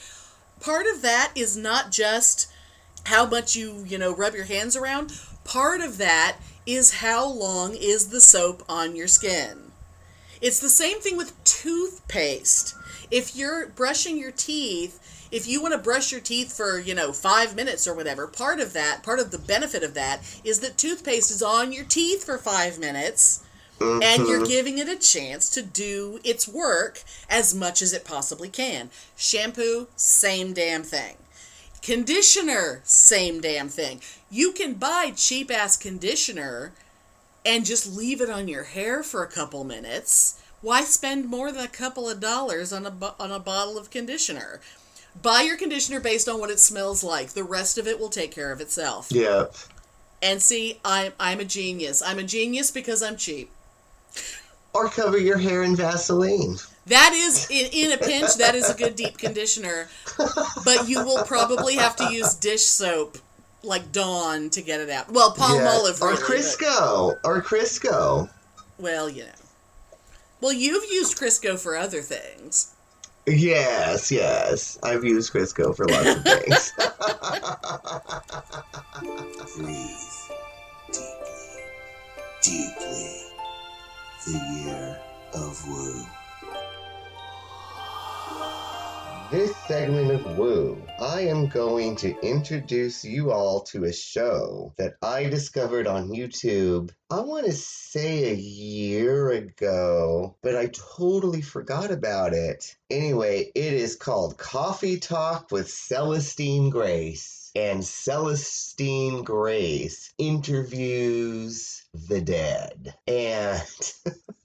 [SPEAKER 1] Part of that is not just how much you, you know, rub your hands around. Part of that is how long is the soap on your skin. It's the same thing with toothpaste. If you're brushing your teeth, if you want to brush your teeth for, you know, five minutes or whatever, part of that, part of the benefit of that is that toothpaste is on your teeth for five minutes and you're mm-hmm. giving it a chance to do its work as much as it possibly can. Shampoo, same damn thing. Conditioner, same damn thing. You can buy cheap ass conditioner and just leave it on your hair for a couple minutes. Why spend more than a couple of dollars on a on a bottle of conditioner? Buy your conditioner based on what it smells like. The rest of it will take care of itself.
[SPEAKER 2] Yeah.
[SPEAKER 1] And see, I'm I'm a genius. I'm a genius because I'm cheap.
[SPEAKER 2] Or cover your hair in Vaseline.
[SPEAKER 1] That is in, in a pinch. That is a good deep conditioner, but you will probably have to use dish soap like Dawn to get it out. Well, palm
[SPEAKER 2] Yeah.
[SPEAKER 1] olive
[SPEAKER 2] Or
[SPEAKER 1] really, but-
[SPEAKER 2] Crisco. Or Crisco.
[SPEAKER 1] well, you know. Well, you've used Crisco for other things.
[SPEAKER 2] Yes, yes. I've used Crisco for lots of things.
[SPEAKER 6] Breathe deeply, deeply. The year of woo.
[SPEAKER 2] this segment of Woo, I am going to introduce you all to a show that I discovered on YouTube, I want to say a year ago, but I totally forgot about it. Anyway, it is called Coffee Talk with Celestine Grace. And Celestine Grace interviews the dead. And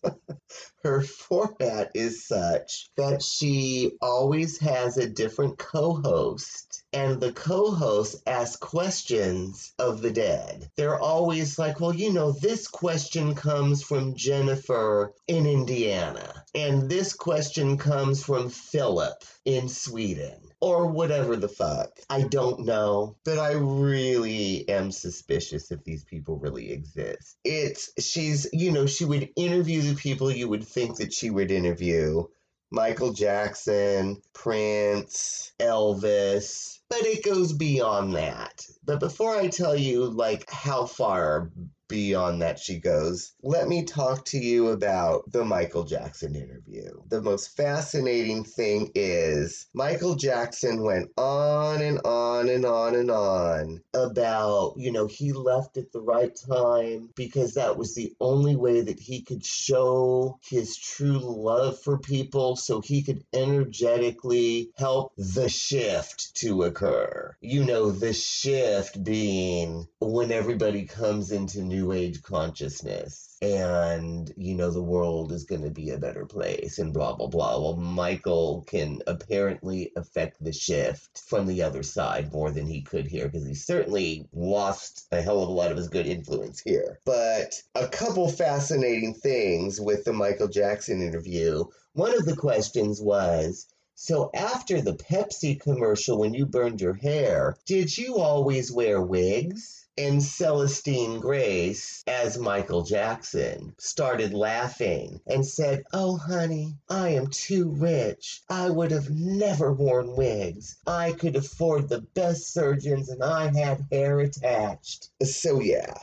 [SPEAKER 2] her format is such that she always has a different co-host and the co-host asks questions of the dead they're always like well you know this question comes from jennifer in indiana and this question comes from philip in sweden or whatever the fuck. I don't know, but I really am suspicious if these people really exist. It's she's, you know, she would interview the people you would think that she would interview. Michael Jackson, Prince, Elvis, but it goes beyond that. But before I tell you like how far beyond that she goes, let me talk to you about the Michael Jackson interview. The most fascinating thing is Michael Jackson went on and on and on and on about, you know, he left at the right time because that was the only way that he could show his true love for people so he could energetically help the shift to occur. You know, the shift being when everybody comes into New Age consciousness and, you know, the world is going to be a better place and blah, blah, blah. Well, Michael can apparently affect the shift from the other side more than he could here because he certainly lost a hell of a lot of his good influence here. But a couple fascinating things with the Michael Jackson interview. One of the questions was, so after the Pepsi commercial when you burned your hair, did you always wear wigs? And Celestine Grace, as Michael Jackson, started laughing and said, Oh, honey, I am too rich. I would have never worn wigs. I could afford the best surgeons and I had hair attached. So, yeah.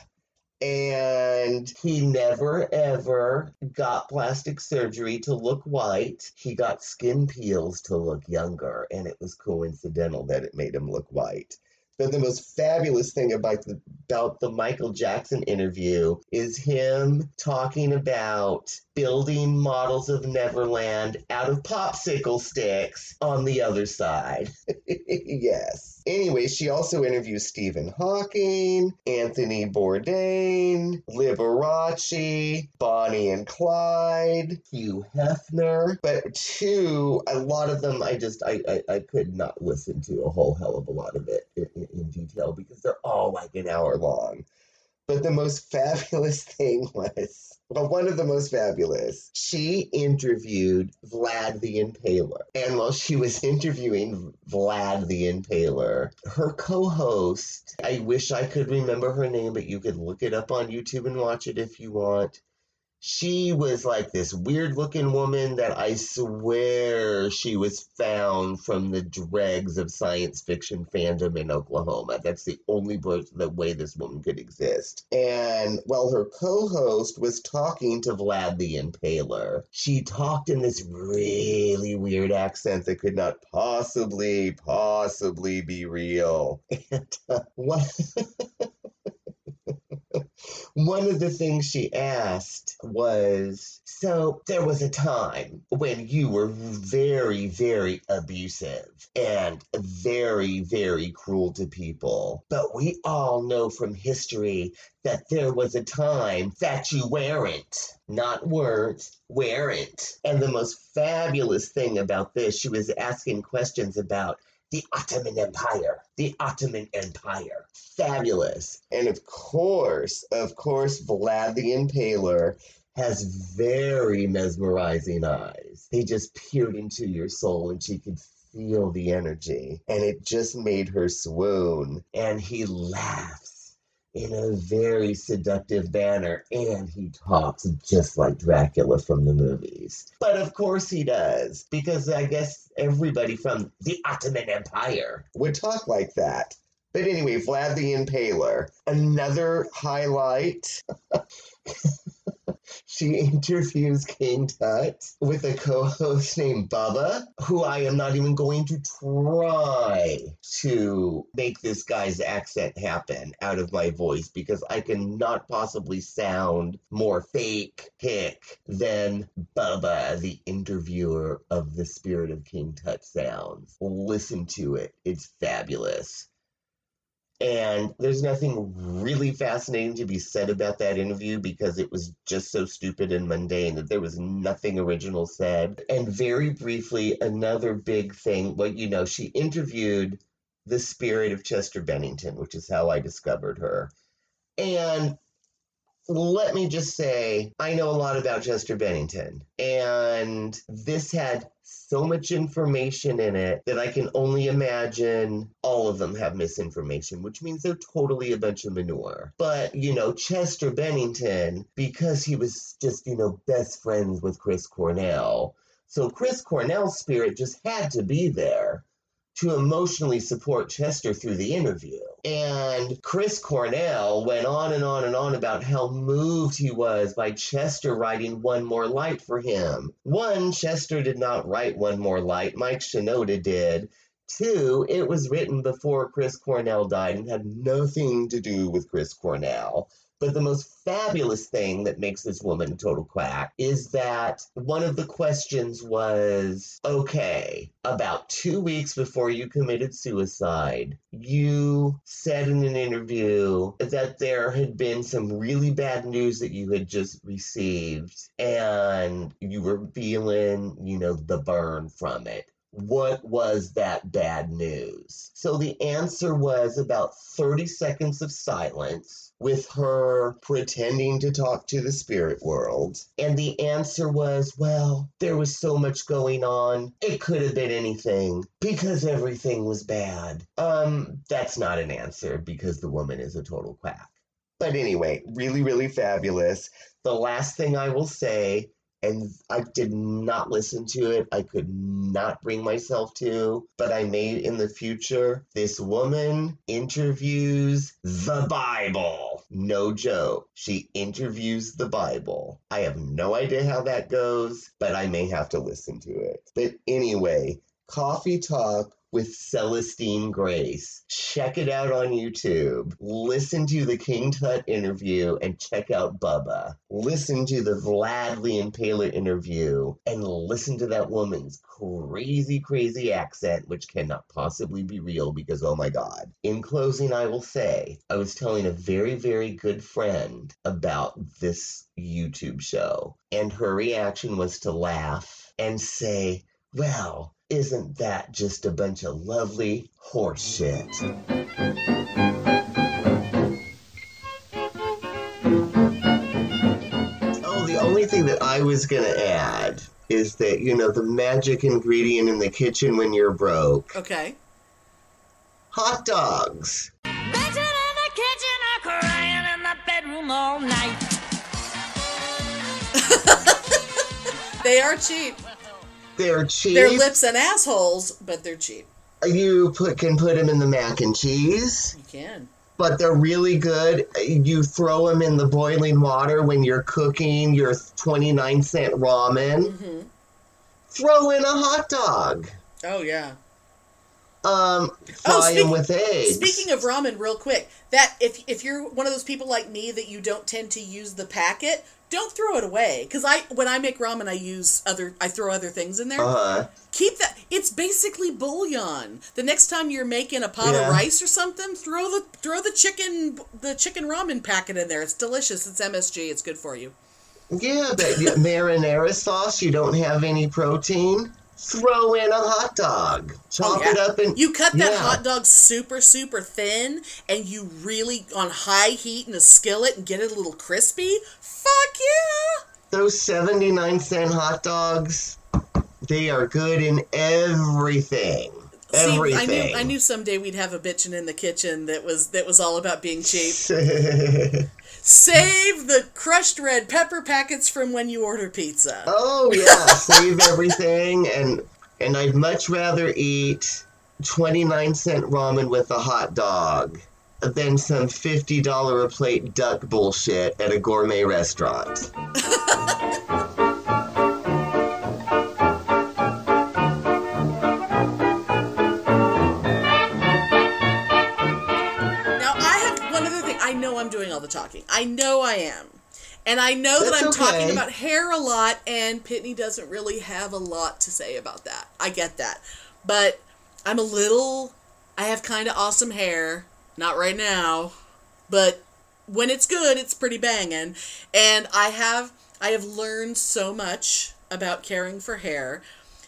[SPEAKER 2] And he never ever got plastic surgery to look white. He got skin peels to look younger, and it was coincidental that it made him look white. But the most fabulous thing about the, about the Michael Jackson interview is him talking about building models of Neverland out of popsicle sticks on the other side. yes. Anyway, she also interviews Stephen Hawking, Anthony Bourdain, Liberace, Bonnie and Clyde, Hugh Hefner. But two, a lot of them I just I, I, I could not listen to a whole hell of a lot of it in, in, in detail because they're all like an hour long. But the most fabulous thing was, well, one of the most fabulous, she interviewed Vlad the Impaler. And while she was interviewing Vlad the Impaler, her co host, I wish I could remember her name, but you could look it up on YouTube and watch it if you want. She was like this weird looking woman that I swear she was found from the dregs of science fiction fandom in Oklahoma. That's the only the way this woman could exist. And while her co-host was talking to Vlad the Impaler, she talked in this really weird accent that could not possibly, possibly be real. And uh, what? One of the things she asked was So, there was a time when you were very, very abusive and very, very cruel to people. But we all know from history that there was a time that you weren't, not weren't, weren't. And the most fabulous thing about this, she was asking questions about the Ottoman Empire. The Ottoman Empire. Fabulous. And of course, of course, Vlad the Impaler has very mesmerizing eyes. He just peered into your soul and she could feel the energy. And it just made her swoon. And he laughs in a very seductive manner, and he talks just like Dracula from the movies. But of course he does, because I guess everybody from the Ottoman Empire would talk like that. But anyway, Vlad the Impaler, another highlight. she interviews King Tut with a co host named Bubba, who I am not even going to try to make this guy's accent happen out of my voice because I cannot possibly sound more fake hick than Bubba, the interviewer of the Spirit of King Tut sounds. Listen to it, it's fabulous. And there's nothing really fascinating to be said about that interview because it was just so stupid and mundane that there was nothing original said. And very briefly, another big thing well, you know, she interviewed the spirit of Chester Bennington, which is how I discovered her. And let me just say, I know a lot about Chester Bennington, and this had so much information in it that I can only imagine all of them have misinformation, which means they're totally a bunch of manure. But, you know, Chester Bennington, because he was just, you know, best friends with Chris Cornell, so Chris Cornell's spirit just had to be there to emotionally support Chester through the interview. And Chris Cornell went on and on and on about how moved he was by Chester writing One More Light for him. One, Chester did not write One More Light, Mike Shinoda did. Two, it was written before Chris Cornell died and had nothing to do with Chris Cornell. But the most fabulous thing that makes this woman total quack is that one of the questions was okay, about two weeks before you committed suicide, you said in an interview that there had been some really bad news that you had just received and you were feeling, you know, the burn from it what was that bad news? So the answer was about 30 seconds of silence with her pretending to talk to the spirit world. And the answer was, well, there was so much going on. It could have been anything because everything was bad. Um, that's not an answer because the woman is a total quack. But anyway, really, really fabulous. The last thing I will say and I did not listen to it. I could not bring myself to, but I may in the future. This woman interviews the Bible. No joke. She interviews the Bible. I have no idea how that goes, but I may have to listen to it. But anyway, Coffee Talk with Celestine Grace. Check it out on YouTube. Listen to the King Tut interview and check out Bubba. Listen to the Vlad Lee and Impaler interview and listen to that woman's crazy, crazy accent, which cannot possibly be real because, oh my God. In closing, I will say, I was telling a very, very good friend about this YouTube show, and her reaction was to laugh and say, well, isn't that just a bunch of lovely horse shit? Oh, the only thing that I was going to add is that, you know, the magic ingredient in the kitchen when you're broke
[SPEAKER 1] Okay.
[SPEAKER 2] hot dogs.
[SPEAKER 7] Bitching in the kitchen or crying in the bedroom all night.
[SPEAKER 1] They are cheap.
[SPEAKER 2] They're cheap.
[SPEAKER 1] They're lips and assholes, but they're cheap.
[SPEAKER 2] You put can put them in the mac and cheese.
[SPEAKER 1] You can.
[SPEAKER 2] but they're really good. You throw them in the boiling water when you're cooking your 29 cent ramen.
[SPEAKER 1] Mm-hmm.
[SPEAKER 2] Throw in a hot dog.
[SPEAKER 1] Oh yeah.
[SPEAKER 2] Um,
[SPEAKER 1] Oh, speak-
[SPEAKER 2] them with eggs.
[SPEAKER 1] Speaking of ramen, real quick, that if if you're one of those people like me that you don't tend to use the packet, don't throw it away. Because I when I make ramen, I use other I throw other things in there.
[SPEAKER 2] Uh-huh.
[SPEAKER 1] Keep that. It's basically bouillon. The next time you're making a pot
[SPEAKER 2] Yeah.
[SPEAKER 1] of rice or something, throw the throw the chicken the chicken ramen packet in there. It's delicious. It's MSG. It's good for you.
[SPEAKER 2] Yeah, but marinara sauce, you don't have any protein. Throw in a hot dog. Chop
[SPEAKER 1] Oh, yeah.
[SPEAKER 2] it up and
[SPEAKER 1] You cut that
[SPEAKER 2] yeah.
[SPEAKER 1] hot dog super, super thin, and you really on high heat in a skillet and get it a little crispy. Fuck yeah!
[SPEAKER 2] Those 79 cent hot dogs, they are good in everything.
[SPEAKER 1] See,
[SPEAKER 2] Everything.
[SPEAKER 1] I knew I knew someday we'd have a bitchin' in the kitchen that was that was all about being cheap. Save the crushed red pepper packets from when you order pizza.
[SPEAKER 2] Oh yeah, save everything and and I'd much rather eat 29 cent ramen with a hot dog than some $50 a plate duck bullshit at a gourmet restaurant.
[SPEAKER 1] Now I have one other thing. I know I'm doing all the talking. I know I am. And I know that I'm talking about hair a lot, and Pitney doesn't really have a lot to say about that. I get that. But I'm a little. I have kind of awesome hair. Not right now. But when it's good, it's pretty banging. And I have. I have learned so much about caring for hair.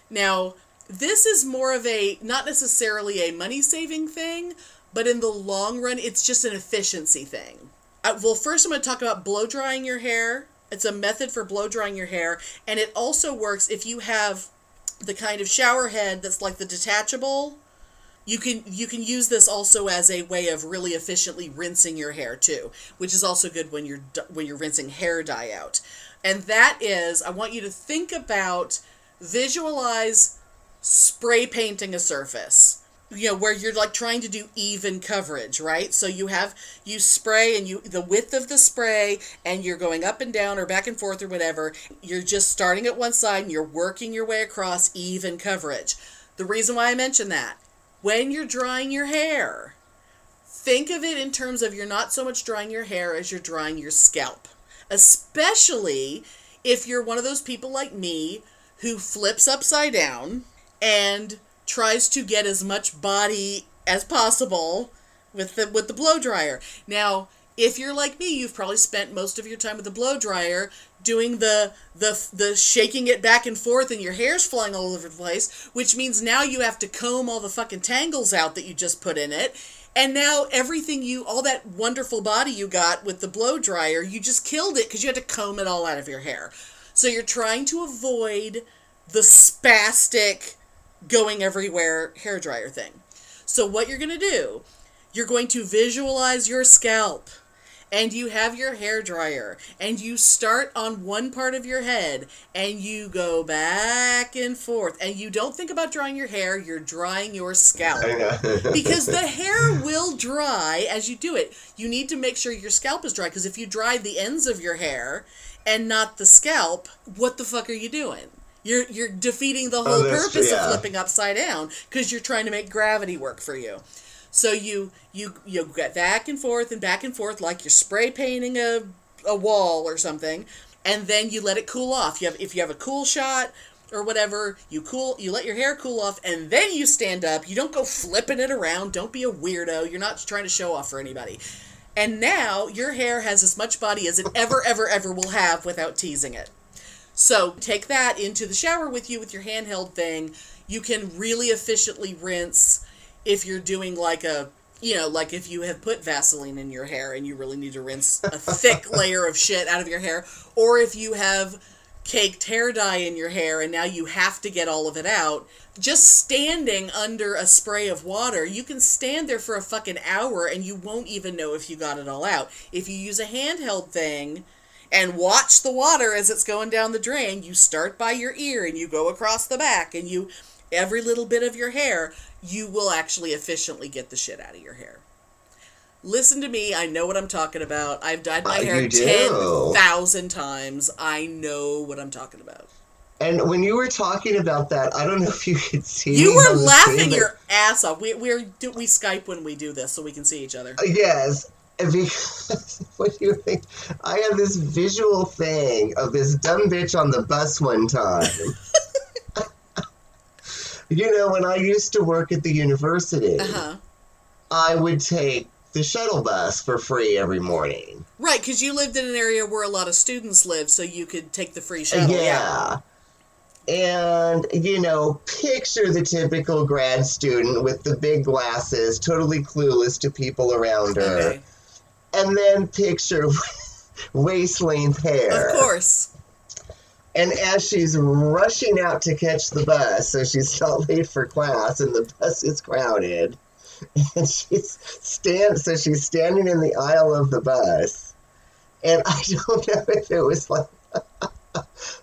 [SPEAKER 1] Now, this is more of a not necessarily a money saving thing, but in the long run, it's just an efficiency thing. Uh, well, first, I'm going to talk about blow drying your hair. It's a method for blow drying your hair, and it also works if you have the kind of shower head that's like the detachable. You can you can use this also as a way of really efficiently rinsing your hair too, which is also good when you're when you're rinsing hair dye out. And that is, I want you to think about visualize spray painting a surface. You know where you're like trying to do even coverage right? So you have you spray and you the width of the spray and you're going up and down or back and forth or whatever. You're just starting at one side and you're working your way across even coverage. The reason why i mention that when you're drying your hair think of it in terms of you're not so much drying your hair as you're drying your scalp especially if you're one of those people like me who flips upside down and tries to get as much body as possible with the with the blow dryer. Now, if you're like me, you've probably spent most of your time with the blow dryer doing the the the shaking it back and forth and your hair's flying all over the place, which means now you have to comb all the fucking tangles out that you just put in it. And now everything you all that wonderful body you got with the blow dryer, you just killed it cuz you had to comb it all out of your hair. So you're trying to avoid the spastic going everywhere hair dryer thing. So what you're going to do, you're going to visualize your scalp and you have your hair dryer and you start on one part of your head and you go back and forth and you don't think about drying your hair, you're drying your scalp. Because the hair will dry as you do it. You need to make sure your scalp is dry because if you dry the ends of your hair and not the scalp, what the fuck are you doing? You're you're defeating the
[SPEAKER 2] Oh,
[SPEAKER 1] whole
[SPEAKER 2] that's
[SPEAKER 1] purpose
[SPEAKER 2] true,
[SPEAKER 1] of flipping upside down because you're trying to make gravity work for you. So you you you get back and forth and back and forth like you're spray painting a a wall or something, and then you let it cool off. You have if you have a cool shot or whatever, you cool you let your hair cool off and then you stand up. You don't go flipping it around. Don't be a weirdo. You're not trying to show off for anybody. And now your hair has as much body as it ever ever ever will have without teasing it. So take that into the shower with you with your handheld thing. You can really efficiently rinse if you're doing like a, you know, like if you have put Vaseline in your hair and you really need to rinse a thick layer of shit out of your hair, or if you have caked hair dye in your hair and now you have to get all of it out. Just standing under a spray of water, you can stand there for a fucking hour and you won't even know if you got it all out. If you use a handheld thing, and watch the water as it's going down the drain. You start by your ear and you go across the back and you every little bit of your hair, you will actually efficiently get the shit out of your hair. Listen to me, I know what I'm talking about. I've dyed my
[SPEAKER 2] Uh,
[SPEAKER 1] hair 10,000 times. I know what I'm talking about.
[SPEAKER 2] And when you were talking about that, I don't know if you could see.
[SPEAKER 1] You were laughing
[SPEAKER 2] screen, but-
[SPEAKER 1] your ass off. We we're, do- we Skype when we do this so we can see each other.
[SPEAKER 2] Yes, and because what do you think? I have this visual thing of this dumb bitch on the bus one time. you know, when I used to work at the university,
[SPEAKER 1] Uh-huh.
[SPEAKER 2] I would take the shuttle bus for free every morning.
[SPEAKER 1] Right, because you lived in an area where a lot of students live, so you could take the free shuttle.
[SPEAKER 2] yeah. And, you know, picture the typical grad student with the big glasses, totally clueless to people around her.
[SPEAKER 1] Okay.
[SPEAKER 2] And then picture waist length hair.
[SPEAKER 1] Of course.
[SPEAKER 2] And as she's rushing out to catch the bus, so she's not late for class, and the bus is crowded, and she's stand, so she's standing in the aisle of the bus, and I don't know if it was like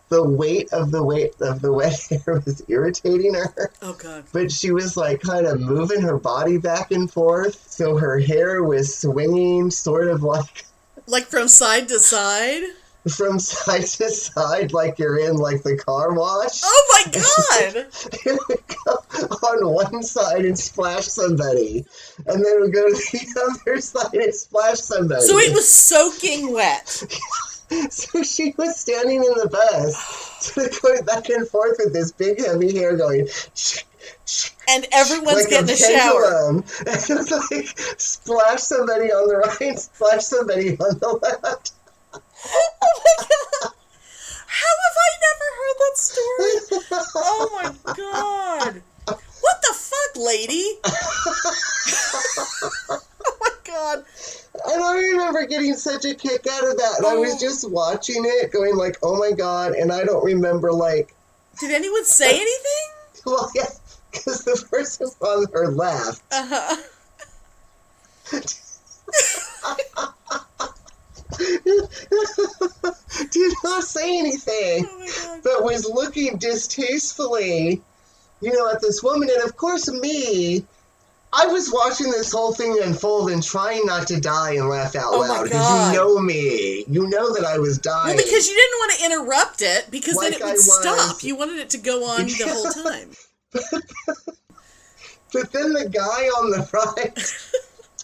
[SPEAKER 2] the weight of the weight of the wet hair was irritating her,
[SPEAKER 1] Oh god.
[SPEAKER 2] but she was like kind of moving her body back and forth, so her hair was swinging, sort of like
[SPEAKER 1] Like from side to side?
[SPEAKER 2] From side to side, like you're in like the car wash.
[SPEAKER 1] Oh my god!
[SPEAKER 2] it would go on one side and splash somebody, and then it would go to the other side and splash somebody.
[SPEAKER 1] So it was soaking wet.
[SPEAKER 2] so she was standing in the bus, sort of going back and forth with this big heavy hair going.
[SPEAKER 1] And everyone's
[SPEAKER 2] like
[SPEAKER 1] getting
[SPEAKER 2] a
[SPEAKER 1] a shower.
[SPEAKER 2] And like splash somebody on the right, splash somebody on the left.
[SPEAKER 1] Oh my god! How have I never heard that story? Oh my god! What the fuck, lady? oh my god!
[SPEAKER 2] And I remember getting such a kick out of that. And I was just watching it, going like, "Oh my god!" And I don't remember like,
[SPEAKER 1] Did anyone say anything?
[SPEAKER 2] well, yeah, because the person on her left
[SPEAKER 1] Uh huh.
[SPEAKER 2] did not say anything,
[SPEAKER 1] Oh
[SPEAKER 2] but was looking distastefully, you know, at this woman. And of course, me, I was watching this whole thing unfold and trying not to die and laugh out
[SPEAKER 1] Oh
[SPEAKER 2] loud because you know me, you know that I was dying.
[SPEAKER 1] Well, because you didn't want to interrupt it because then it would
[SPEAKER 2] was.
[SPEAKER 1] stop. You wanted it to go on the whole time.
[SPEAKER 2] But then the guy on the right,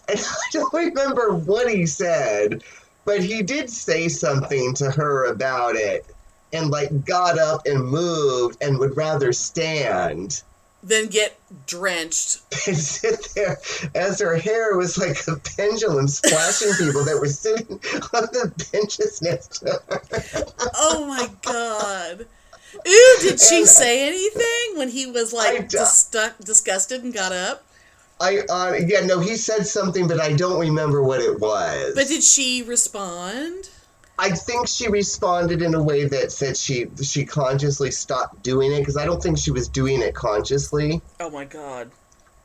[SPEAKER 2] and I don't remember what he said, but he did say something to her about it and like got up and moved and would rather stand
[SPEAKER 1] than get drenched.
[SPEAKER 2] and sit there as her hair was like a pendulum splashing people that were sitting on the benches next to her.
[SPEAKER 1] Oh my god. Ooh, did she
[SPEAKER 2] And-
[SPEAKER 1] say anything when he was like dis- disgusted and got up?
[SPEAKER 2] I uh, yeah no he said something but I don't remember what it was.
[SPEAKER 1] But did she respond?
[SPEAKER 2] I think she responded in a way that said she she consciously stopped doing it because I don't think she was doing it consciously.
[SPEAKER 1] Oh my god.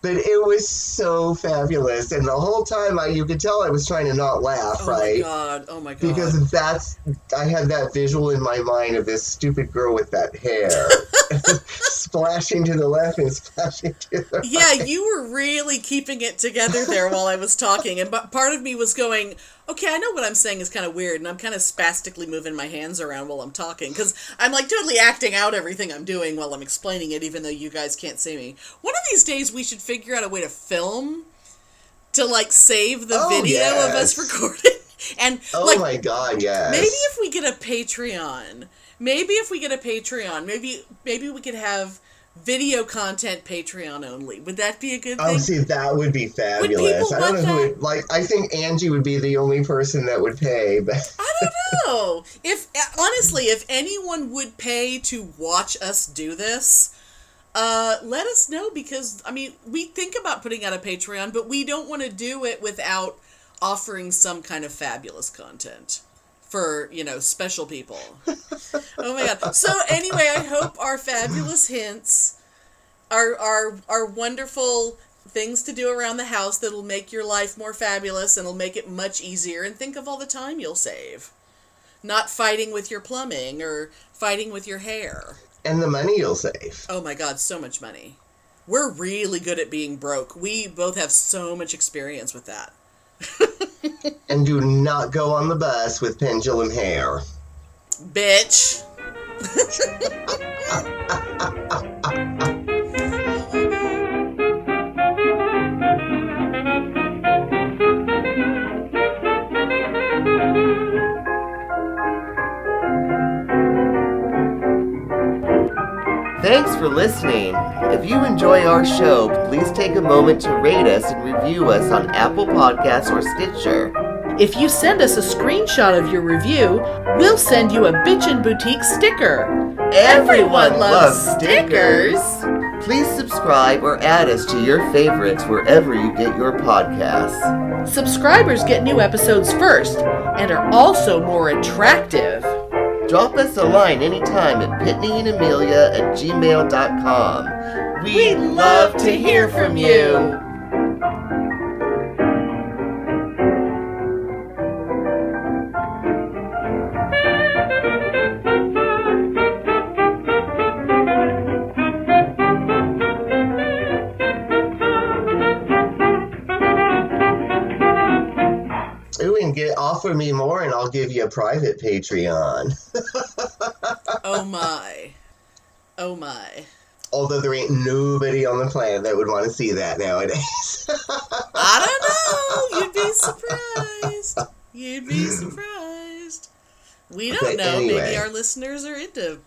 [SPEAKER 2] But it was so fabulous, and the whole time I you could tell I was trying to not laugh,
[SPEAKER 1] Oh
[SPEAKER 2] right?
[SPEAKER 1] my god. Oh my god.
[SPEAKER 2] Because that's I had that visual in my mind of this stupid girl with that hair splashing to the left and splashing to the right.
[SPEAKER 1] yeah, you were really keeping it together there while I was talking, and but part of me was going, Okay, I know what I'm saying is kind of weird, and I'm kind of spastically moving my hands around while I'm talking because I'm like totally acting out everything I'm doing while I'm explaining it, even though you guys can't see me. One of these days, we should figure out a way to film to like save the
[SPEAKER 2] Oh,
[SPEAKER 1] video of us recording. And
[SPEAKER 2] Oh
[SPEAKER 1] like,
[SPEAKER 2] my god, yes.
[SPEAKER 1] maybe if we get a Patreon, maybe if we get a Patreon, maybe maybe we could have video content Patreon only. Would that be a good
[SPEAKER 2] Oh,
[SPEAKER 1] thing?
[SPEAKER 2] see, that would be fabulous.
[SPEAKER 1] people
[SPEAKER 2] I don't know who would, like, I think Angie would be the only person that would pay, but
[SPEAKER 1] I don't know If honestly, if anyone would pay to watch us do this, uh, let us know because I mean, we think about putting out a Patreon, but we don't want to do it without offering some kind of fabulous content for you know special people. oh my god! So anyway, I hope our fabulous hints, our our our wonderful things to do around the house that'll make your life more fabulous and will make it much easier. And think of all the time you'll save not fighting with your plumbing or fighting with your hair.
[SPEAKER 2] and the money you'll save.
[SPEAKER 1] Oh my god, so much money. We're really good at being broke. We both have so much experience with that.
[SPEAKER 2] And do not go on the bus with pendulum hair.
[SPEAKER 1] Bitch.
[SPEAKER 8] Thanks for listening. If you enjoy our show, please take a moment to rate us and review us on Apple Podcasts or Stitcher.
[SPEAKER 1] If you send us a screenshot of your review, we'll send you a Bitchin' Boutique sticker. Everyone loves stickers.
[SPEAKER 8] Please subscribe or add us to your favorites wherever you get your podcasts.
[SPEAKER 1] Subscribers get new episodes first and are also more attractive.
[SPEAKER 8] Drop us a line anytime at pitneyandamelia at gmail.com. We'd love to hear from you.
[SPEAKER 2] Me more, and I'll give you a private Patreon.
[SPEAKER 1] Oh my. Oh my.
[SPEAKER 2] Although there ain't nobody on the planet that would want to see that nowadays.
[SPEAKER 1] I don't know. You'd be surprised. You'd be surprised. We don't
[SPEAKER 2] But
[SPEAKER 1] know. Maybe our listeners are into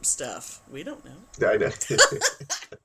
[SPEAKER 1] stuff. We don't know.
[SPEAKER 2] I know.